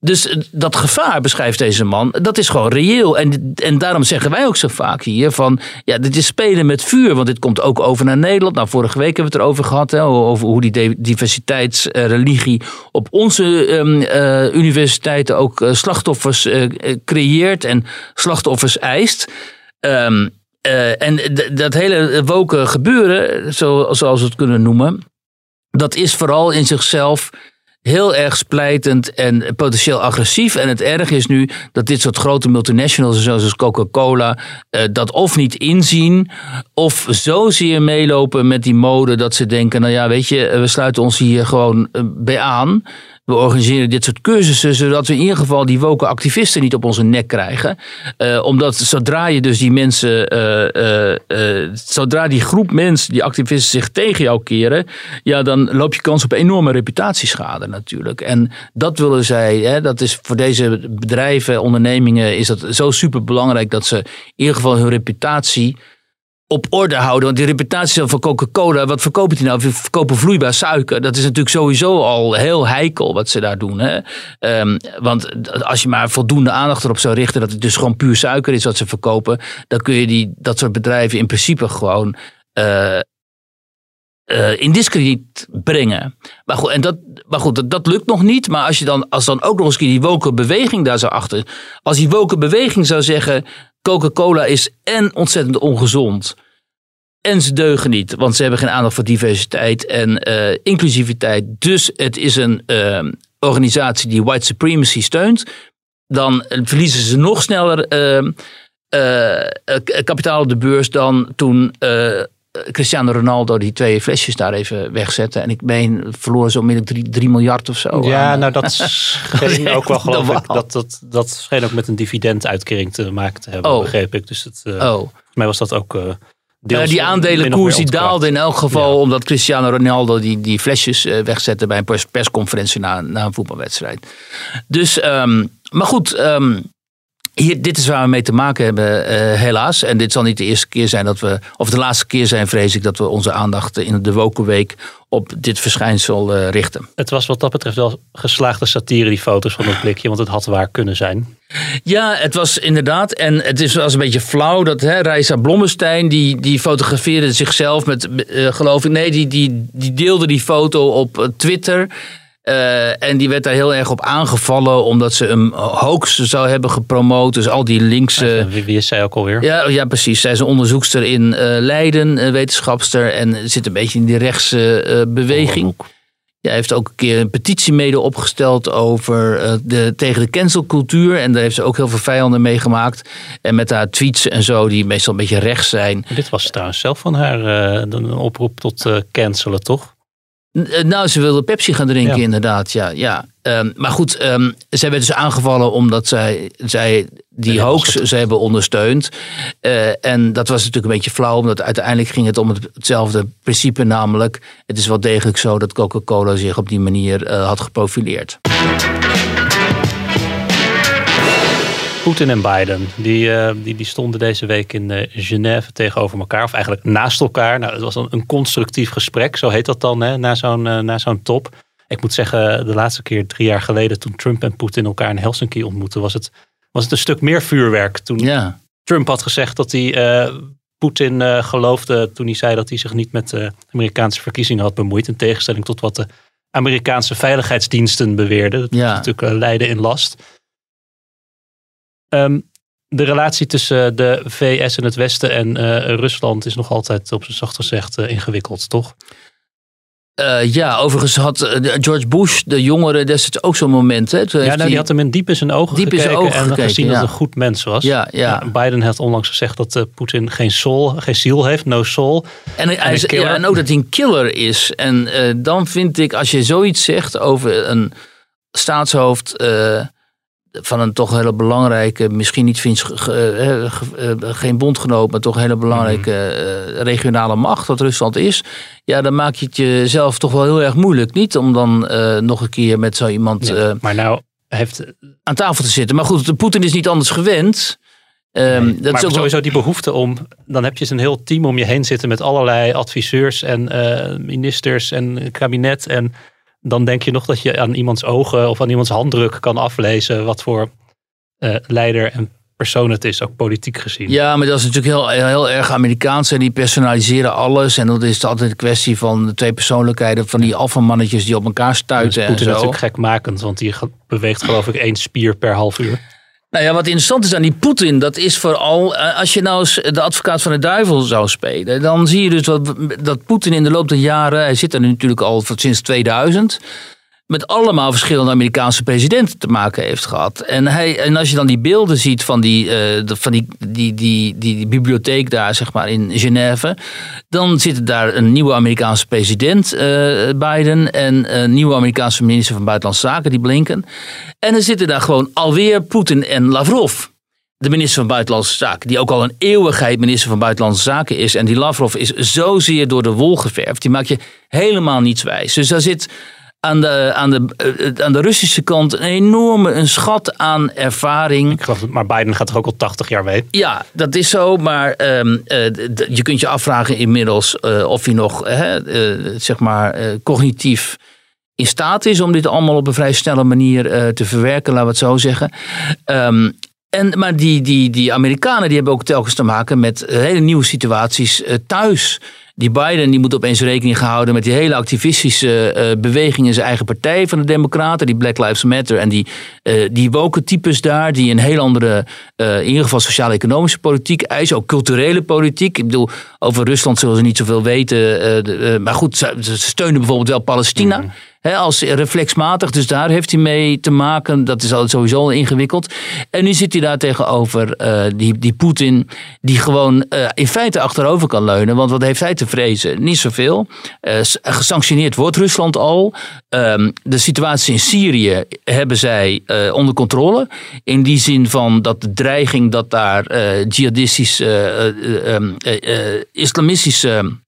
Dus dat gevaar, beschrijft deze man, dat is gewoon reëel. En, en daarom zeggen wij ook zo vaak hier van, ja, dit is spelen met vuur. Want dit komt ook over naar Nederland. Nou, vorige week hebben we het erover gehad, hè, over hoe die diversiteitsreligie op onze ehm, eh, universiteiten ook slachtoffers creëert en slachtoffers eist. Ehm, eh, en dat hele woke gebeuren, zo, zoals we het kunnen noemen, dat is vooral in zichzelf heel erg splijtend en potentieel agressief. En het erg is nu dat dit soort grote multinationals zoals Coca-Cola eh, dat of niet inzien of zozeer meelopen met die mode dat ze denken, nou ja, weet je, we sluiten ons hier gewoon eh, bij aan. We organiseren dit soort cursussen, zodat we in ieder geval die woke activisten niet op onze nek krijgen. Eh, omdat zodra je dus die mensen, eh, eh, zodra die groep mensen, die activisten zich tegen jou keren, ja, dan loop je kans op enorme reputatieschade natuurlijk. En dat willen zij, hè, dat is voor deze bedrijven, ondernemingen, is dat zo super belangrijk dat ze in ieder geval hun reputatie op orde houden. Want die reputatie van Coca-Cola, wat verkopen die nou? Ze verkopen vloeibaar suiker. Dat is natuurlijk sowieso al heel heikel wat ze daar doen. Hè? Ehm, want als je maar voldoende aandacht erop zou richten dat het dus gewoon puur suiker is wat ze verkopen, dan kun je die, dat soort bedrijven in principe gewoon eh, eh, in discrediet brengen. Maar goed, en dat, maar goed dat, dat lukt nog niet. Maar als je dan, als dan ook nog eens die woke beweging daar zou achter. Als die woke beweging zou zeggen. Coca-Cola is en ontzettend ongezond. En ze deugen niet, want ze hebben geen aandacht voor diversiteit en eh, inclusiviteit. Dus het is een eh, organisatie die white supremacy steunt. Dan verliezen ze nog sneller kapitaal op de beurs dan toen Cristiano Ronaldo die twee flesjes daar even wegzette. En ik meen, verloren zo onmiddellijk 3 miljard of zo. Ja, aan, nou dat scheen ook wel geloof ik. Dat, dat, dat scheen ook met een dividenduitkering te maken te hebben, Oh. begreep ik. Dus het, eh, Oh. volgens mij was dat ook eh deels Ja, die aandelenkoers die daalde in elk geval Ja. omdat Cristiano Ronaldo die, die flesjes eh, wegzette bij een pers- persconferentie na, na een voetbalwedstrijd. Dus, ehm, maar goed, ehm, hier, dit is waar we mee te maken hebben, eh, helaas. En dit zal niet de eerste keer zijn dat we, of de laatste keer zijn, vrees ik, dat we onze aandacht in de Wokenweek op dit verschijnsel eh, richten. Het was wat dat betreft wel geslaagde satire, die foto's van dat blikje. Want het had waar kunnen zijn. Ja, het was inderdaad. En het is wel eens een beetje flauw dat hè, Reisa Blommestein, die, die fotografeerde zichzelf met, eh, geloof ik, nee, die, die, die deelde die foto op Twitter. Eh, en die werd daar heel erg op aangevallen omdat ze een hoax zou hebben gepromoot. Dus al die linkse. Wie, wie is zij ook alweer? Ja, ja, precies. Zij is een onderzoekster in eh, Leiden, een wetenschapster. En zit een beetje in die rechtse eh, beweging. Ja, hij heeft ook een keer een petitie mede opgesteld over de, tegen de cancelcultuur. En daar heeft ze ook heel veel vijanden mee gemaakt. En met haar tweets en zo, die meestal een beetje rechts zijn. Dit was trouwens zelf van haar een oproep tot cancelen, toch? Eh, Nou, ze wilde Pepsi gaan drinken, Ja. inderdaad. Ja, ja. Ehm, maar goed, ehm, zij werd dus aangevallen omdat zij, zij die Ja, hoax ze hebben ondersteund. Eh, en dat was natuurlijk een beetje flauw, omdat uiteindelijk ging het om het- hetzelfde principe. Namelijk, het is wel degelijk zo dat Coca-Cola zich op die manier eh, had geprofileerd. Poetin en Biden, die, eh, die, die stonden deze week in eh, Genève tegenover elkaar. Of eigenlijk naast elkaar. Nou, het was een, een constructief gesprek, zo heet dat dan, hè, na zo'n eh, na zo'n top. Ik moet zeggen, de laatste keer drie jaar geleden toen Trump en Poetin elkaar in Helsinki ontmoetten, was het, was het een stuk meer vuurwerk. Toen Ja, Trump had gezegd dat hij Poetin geloofde toen hij zei dat hij zich niet met de Amerikaanse verkiezingen had bemoeid. In tegenstelling tot wat de Amerikaanse veiligheidsdiensten beweerden. Dat Ja. natuurlijk lijden in last. Ehm, de relatie tussen de VS en het Westen en eh, Rusland is nog altijd op zijn zacht gezegd eh, ingewikkeld, toch? Eh, ja overigens had eh, George Bush, de jongere, destijds ook zo'n moment. Hè? Toen Ja, nou, die hij- had hem in diep in zijn ogen Diep in zijn ogen en gekeken, gezien ja. dat het een goed mens was. Ja, ja. Biden had onlangs gezegd dat eh, Poetin geen soul, geen ziel heeft, no soul. En, hij, ja, en ook dat hij een killer is. En eh, dan vind ik, als je zoiets zegt over een staatshoofd eh, van een toch hele belangrijke, misschien niet Fins, ge- ge- ge- eh, geen bondgenoot, maar toch een hele belangrijke Mhm. eh, regionale macht, wat Rusland is. Ja, dan maak je het jezelf toch wel heel erg moeilijk. Niet om dan eh, nog een keer met zo iemand eh, maar nou heeft aan tafel te zitten. Maar goed, Poetin is niet anders gewend. Ehm, dat maar is ook sowieso die behoefte om, dan heb je een heel team om je heen zitten met allerlei adviseurs en eh, ministers en kabinet. En dan denk je nog dat je aan iemands ogen of aan iemands handdruk kan aflezen wat voor eh, leider en persoon het is, ook politiek gezien. Ja, maar dat is natuurlijk heel, heel erg Amerikaans. En die personaliseren alles. En dan is het altijd een kwestie van de twee persoonlijkheden. Van die alfamannetjes die op elkaar stuiten en Poetin zo. natuurlijk gekmakend, want die beweegt geloof ik één spier per half uur. Nou ja, wat interessant is aan die Poetin, dat is vooral eh, als je nou eens de advocaat van de duivel zou spelen, dan zie je dus wat, dat Poetin in de loop der jaren, hij zit er nu natuurlijk al sinds 2000, met allemaal verschillende Amerikaanse presidenten te maken heeft gehad. En, hij, en als je dan die beelden ziet van die, eh, van die, die, die, die, bibliotheek daar, zeg maar, in Genève, dan zit daar een nieuwe Amerikaanse president, eh, Biden, en een nieuwe Amerikaanse minister van Buitenlandse Zaken, die Blinken. En dan zitten daar gewoon alweer Poetin en Lavrov. De minister van Buitenlandse Zaken, die ook al een eeuwigheid minister van Buitenlandse Zaken is. En die Lavrov is zozeer door de wol geverfd. Die maakt je helemaal niets wijs. Dus daar zit aan de, aan, de, eh, aan de Russische kant een enorme een schat aan ervaring. Ik geloof, maar Biden gaat er ook al 80 jaar mee. Ja, dat is zo. Maar ehm, eh, je kunt je afvragen inmiddels eh, of hij nog zeg maar, cognitief in staat is om dit allemaal op een vrij snelle manier te verwerken, laten we het zo zeggen. Ehm, en, maar die, die, die Amerikanen die hebben ook telkens te maken met hele nieuwe situaties thuis. Die Biden die moet opeens rekening houden met die hele activistische eh, beweging in zijn eigen partij van de Democraten, die Black Lives Matter. En die, eh die woke types daar, die een heel andere, in ieder geval sociaal-economische politiek eisen, ook culturele politiek. Ik bedoel, over Rusland zullen ze niet zoveel weten. maar goed, ze, ze steunen bijvoorbeeld wel Palestina. Als reflexmatig, dus daar heeft hij mee te maken. Dat is al sowieso al ingewikkeld. En nu zit hij daar tegenover eh, die, die Poetin, die gewoon eh, in feite achterover kan leunen. Want wat heeft hij te vrezen? Niet zoveel. S- gesanctioneerd wordt Rusland al. Ehm, de situatie in Syrië hebben zij onder controle. In die zin van dat de dreiging dat daar jihadistische, islamistische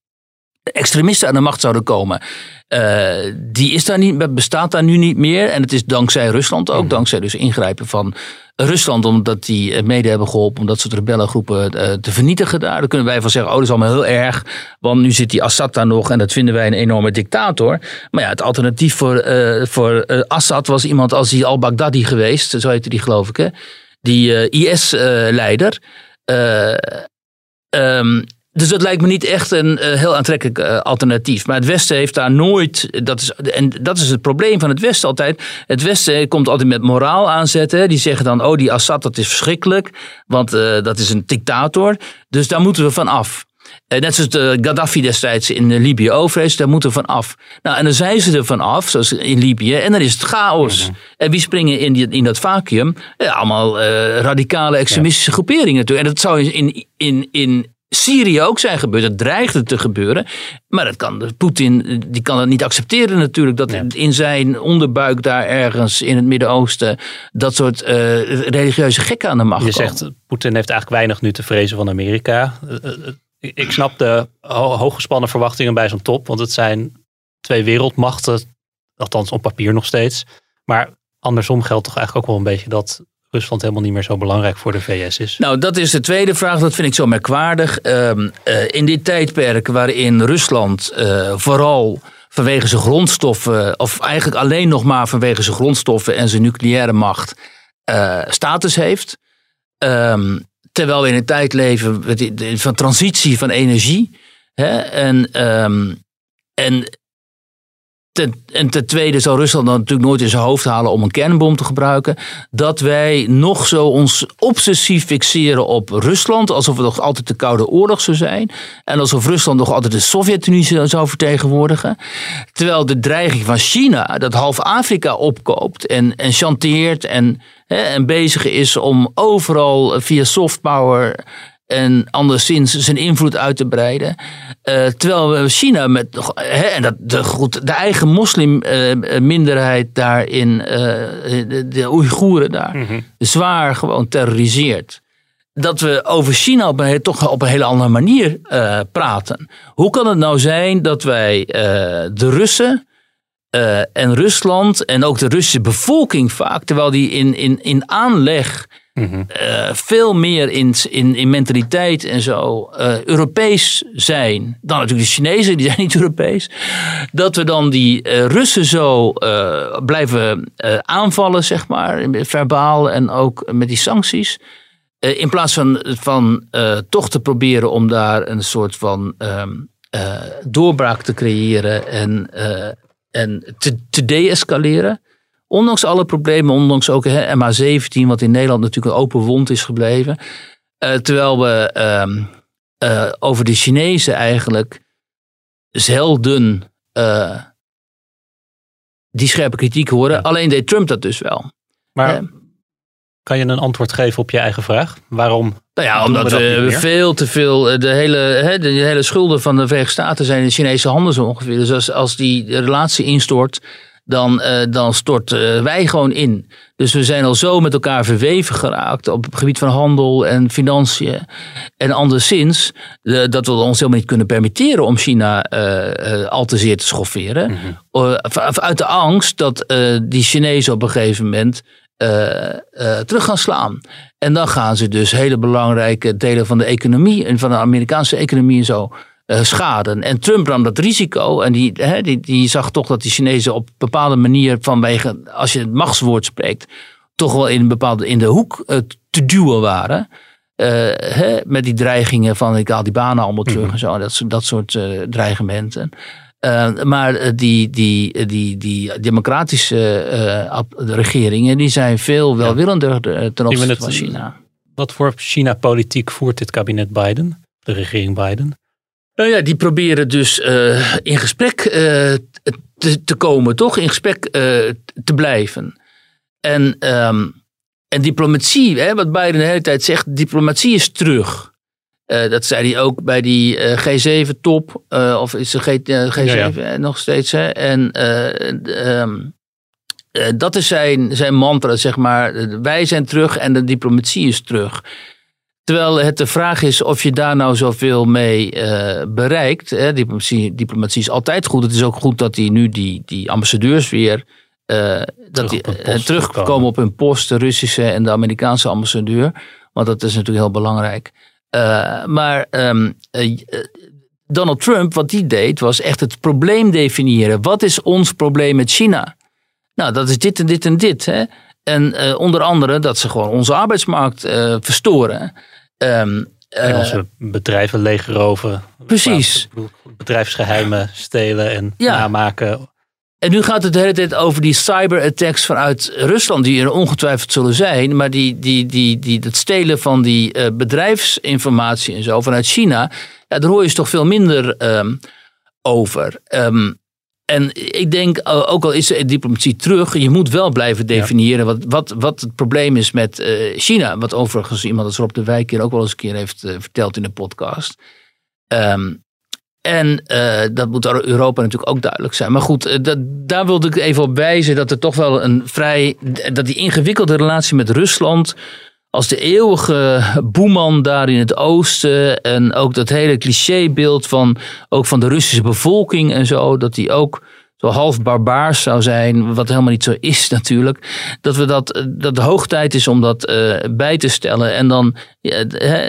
extremisten aan de macht zouden komen. eh, die is daar niet, bestaat daar nu niet meer. En het is dankzij Rusland ook. Dankzij dus ingrijpen van Rusland. Omdat die eh, mede hebben geholpen om dat soort rebellengroepen eh, te vernietigen daar. Dan kunnen wij van zeggen, oh dat is allemaal heel erg. Want nu zit die Assad daar nog en dat vinden wij een enorme dictator. Maar ja, het alternatief voor, voor Assad was iemand als die al-Baghdadi geweest. Zo heette die geloof ik hè. Die IS-leider. Ehm, dus dat lijkt me niet echt een eh, heel aantrekkelijk eh, alternatief. Maar het Westen heeft daar nooit. Dat is, en dat is het probleem van het Westen altijd. Het Westen komt altijd met moraal aanzetten. Die zeggen dan: oh, die Assad, dat is verschrikkelijk. Want eh, dat is een dictator. Dus daar moeten we van af. Net zoals de Gaddafi destijds in Libië overigens, daar moeten we van af. Nou, en dan zijn ze er van af, zoals in Libië, en dan is het chaos. En wie springen in, die, in dat vacuüm? Eh, allemaal radicale extremistische groeperingen natuurlijk. En dat zou in, in, in Syrië ook zijn gebeurd. Dat dreigde te gebeuren. Maar dat kan, Poetin die kan het niet accepteren natuurlijk. Dat in zijn onderbuik daar ergens in het Midden-Oosten... dat soort eh, religieuze gekken aan de macht Je komen. zegt, Poetin heeft eigenlijk weinig nu te vrezen van Amerika. Eh, eh, ik- Ik snap de ho- hooggespannen verwachtingen bij zo'n top. Want het zijn twee wereldmachten. Althans op papier nog steeds. Maar andersom geldt toch eigenlijk ook wel een beetje dat Rusland helemaal niet meer zo belangrijk voor de VS is. Nou, dat is de tweede vraag. Dat vind ik zo merkwaardig. Ehm, eh, in dit tijdperk waarin Rusland eh, vooral vanwege zijn grondstoffen, of eigenlijk alleen nog maar vanwege zijn grondstoffen en zijn nucleaire macht, eh, status heeft. Ehm, terwijl we in een tijd leven van transitie van energie. Hè? En, ehm, en En ten tweede zal Rusland dan natuurlijk nooit in zijn hoofd halen om een kernbom te gebruiken. Dat wij nog zo ons obsessief fixeren op Rusland. Alsof het nog altijd de Koude Oorlog zou zijn. En alsof Rusland nog altijd de Sovjet-Unie zou vertegenwoordigen. Terwijl de dreiging van China, dat half Afrika opkoopt en, en chanteert en, hè, en bezig is om overal via soft power en anderszins zijn invloed uit te breiden. Eh, terwijl China met en dat, de, goed, de eigen moslimminderheid daarin, eh, de, de Oeigoeren daar, zwaar gewoon terroriseert. Dat we over China op een, toch op een hele andere manier eh, praten. Hoe kan het nou zijn dat wij eh, de Russen eh, en Rusland en ook de Russische bevolking vaak, terwijl die in, in, in aanleg eh, veel meer in, in, in mentaliteit en zo eh, Europees zijn dan natuurlijk de Chinezen, die zijn niet Europees. Dat we dan die eh, Russen zo blijven aanvallen, zeg maar, verbaal en ook met die sancties. In plaats van, van toch te proberen om daar een soort van ehm, eh, doorbraak te creëren en, en te, te deescaleren. Ondanks alle problemen, ondanks ook hè, MH17, wat in Nederland natuurlijk een open wond is gebleven. Eh, terwijl we ehm, eh, over de Chinezen eigenlijk zelden eh, die scherpe kritiek horen. Alleen deed Trump dat dus wel. Maar kan je een antwoord geven op je eigen vraag? Waarom? Nou ja, omdat we veel te veel. De hele, de hele schulden van de Verenigde Staten zijn in de Chinese handen zo ongeveer. Dus als, als die relatie instort, dan, eh, dan storten wij gewoon in. Dus we zijn al zo met elkaar verweven geraakt op het gebied van handel en financiën. En anderszins eh, dat we ons helemaal niet kunnen permitteren om China eh, eh, al te zeer te schofferen. Eh, v- Uit de angst dat eh, die Chinezen op een gegeven moment eh, eh, terug gaan slaan. En dan gaan ze dus hele belangrijke delen van de economie en van de Amerikaanse economie en zo eh, schaden. En Trump nam dat risico en die, hè, die, die zag toch dat die Chinezen op een bepaalde manier vanwege, als je het machtswoord spreekt, toch wel in een bepaalde in de hoek eh, te duwen waren. Hè, met die dreigingen van ik haal die banen allemaal terug en zo. Dat, dat soort dreigementen. Maar die, die, die, die democratische de regeringen die zijn veel welwillender ten opzichte van China. Wat voor China-politiek voert dit kabinet Biden? De regering Biden? Nou ja, die proberen dus eh, in gesprek eh, te, te komen, toch? In gesprek eh, te blijven. En, ehm, en diplomatie, hè, wat Biden de hele tijd zegt, diplomatie is terug. Dat zei hij ook bij die eh, G7-top, of is de G, eh, G7 Ja, ja. eh, nog steeds. Hè? En eh, ehm, eh, dat is zijn, zijn mantra, zeg maar. Wij zijn terug en de diplomatie is terug. Terwijl het de vraag is of je daar nou zoveel mee eh, bereikt. Hè. Diplomatie, diplomatie is altijd goed. Het is ook goed dat die nu die, die ambassadeurs weer eh, dat die, eh, terugkomen komen. op hun post. De Russische en de Amerikaanse ambassadeur. Want dat is natuurlijk heel belangrijk. Maar ehm, eh, eh, Donald Trump, wat die deed, was echt het probleem definiëren. Wat is ons probleem met China? Nou, dat is dit en dit en dit. Hè? En onder andere dat ze gewoon onze arbeidsmarkt eh, verstoren. Ehm, En eh, onze bedrijven leegroven. Precies. Bedrijfsgeheimen stelen en Ja. namaken. En nu gaat het de hele tijd over die cyberattacks vanuit Rusland, die er ongetwijfeld zullen zijn. Maar die, die, die, die, het stelen van die eh, bedrijfsinformatie en zo vanuit China, ja, daar hoor je toch veel minder ehm, over. Ehm, en ik denk, eh, ook al is de diplomatie terug, je moet wel blijven definiëren wat, wat, wat het probleem is met eh, China. Wat overigens iemand als Rob de Wijk hier ook wel eens een keer heeft eh, verteld in de podcast. Ehm, en dat moet Europa natuurlijk ook duidelijk zijn. Maar goed, dat, daar wilde ik even op wijzen dat er toch wel een vrij. dat die ingewikkelde relatie met Rusland. Als de eeuwige boeman daar in het oosten. en ook dat hele clichébeeld van. ook van de Russische bevolking en zo. dat die ook zo half barbaars zou zijn, wat helemaal niet zo is natuurlijk, dat we dat, dat de hoog tijd is om dat eh, bij te stellen. En dan, ja,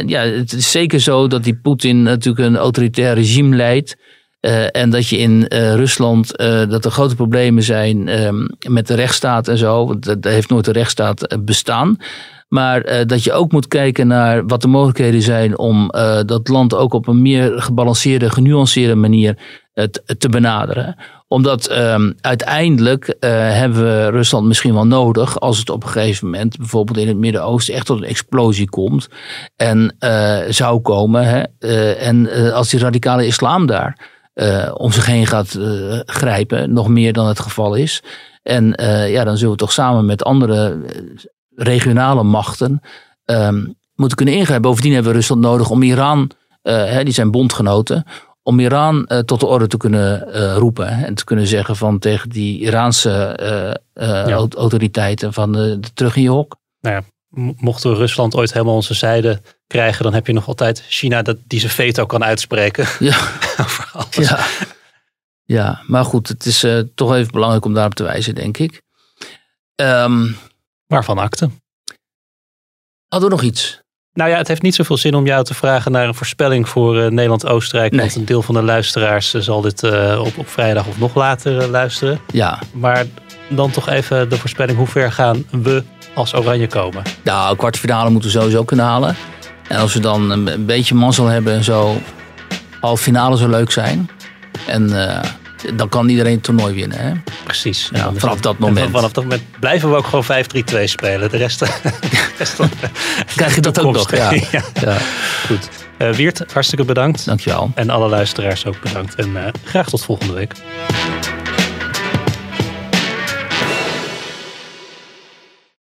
ja, het is zeker zo dat die Poetin natuurlijk een autoritair regime leidt. eh, en dat je in eh, Rusland, dat er grote problemen zijn ehm, met de rechtsstaat en zo. Want er heeft nooit een rechtsstaat bestaan. Maar eh, dat je ook moet kijken naar wat de mogelijkheden zijn om eh, dat land ook op een meer gebalanceerde, genuanceerde manier eh, te- benaderen. Omdat ehm, uiteindelijk hebben we Rusland misschien wel nodig als het op een gegeven moment bijvoorbeeld in het Midden-Oosten echt tot een explosie komt en zou komen. Hè, en als die radicale islam daar om zich heen gaat grijpen, nog meer dan het geval is. En ja, dan zullen we toch samen met andere regionale machten ehm, moeten kunnen ingrijpen. Bovendien hebben we Rusland nodig om Iran, eh, hè, die zijn bondgenoten, om Iran eh, tot de orde te kunnen eh, roepen. hè, en te kunnen zeggen van tegen die Iraanse Ja. autoriteiten van terug in je hok. Nou ja, mochten we Rusland ooit helemaal onze zijde krijgen, dan heb je nog altijd China dat die zijn veto kan uitspreken. Ja, ja. ja, maar goed, het is toch even belangrijk om daarop te wijzen, denk ik. Ehm Waarvan akte? hadden we nog iets? Nou ja, het heeft niet zoveel zin om jou te vragen naar een voorspelling voor eh, Nederland-Oostenrijk. Nee. Want een deel van de luisteraars eh, zal dit eh, op, op vrijdag of nog later luisteren. Ja, Maar dan toch even de voorspelling. Hoe ver gaan we als Oranje komen? Nou, kwartfinale moeten we sowieso kunnen halen. En als we dan een, een beetje mazzel hebben en zo, halve finale zou leuk zijn. En dan kan iedereen het toernooi winnen. Hè? Precies. Ja, dan vanaf dat en moment. Vanaf dat moment blijven we ook gewoon 5-3-2 spelen. De rest, de rest van de Krijg je dat ook nog? ja. ja, Goed. Eh, Wiert, hartstikke bedankt. dankjewel. En alle luisteraars ook bedankt. En eh, graag tot volgende week.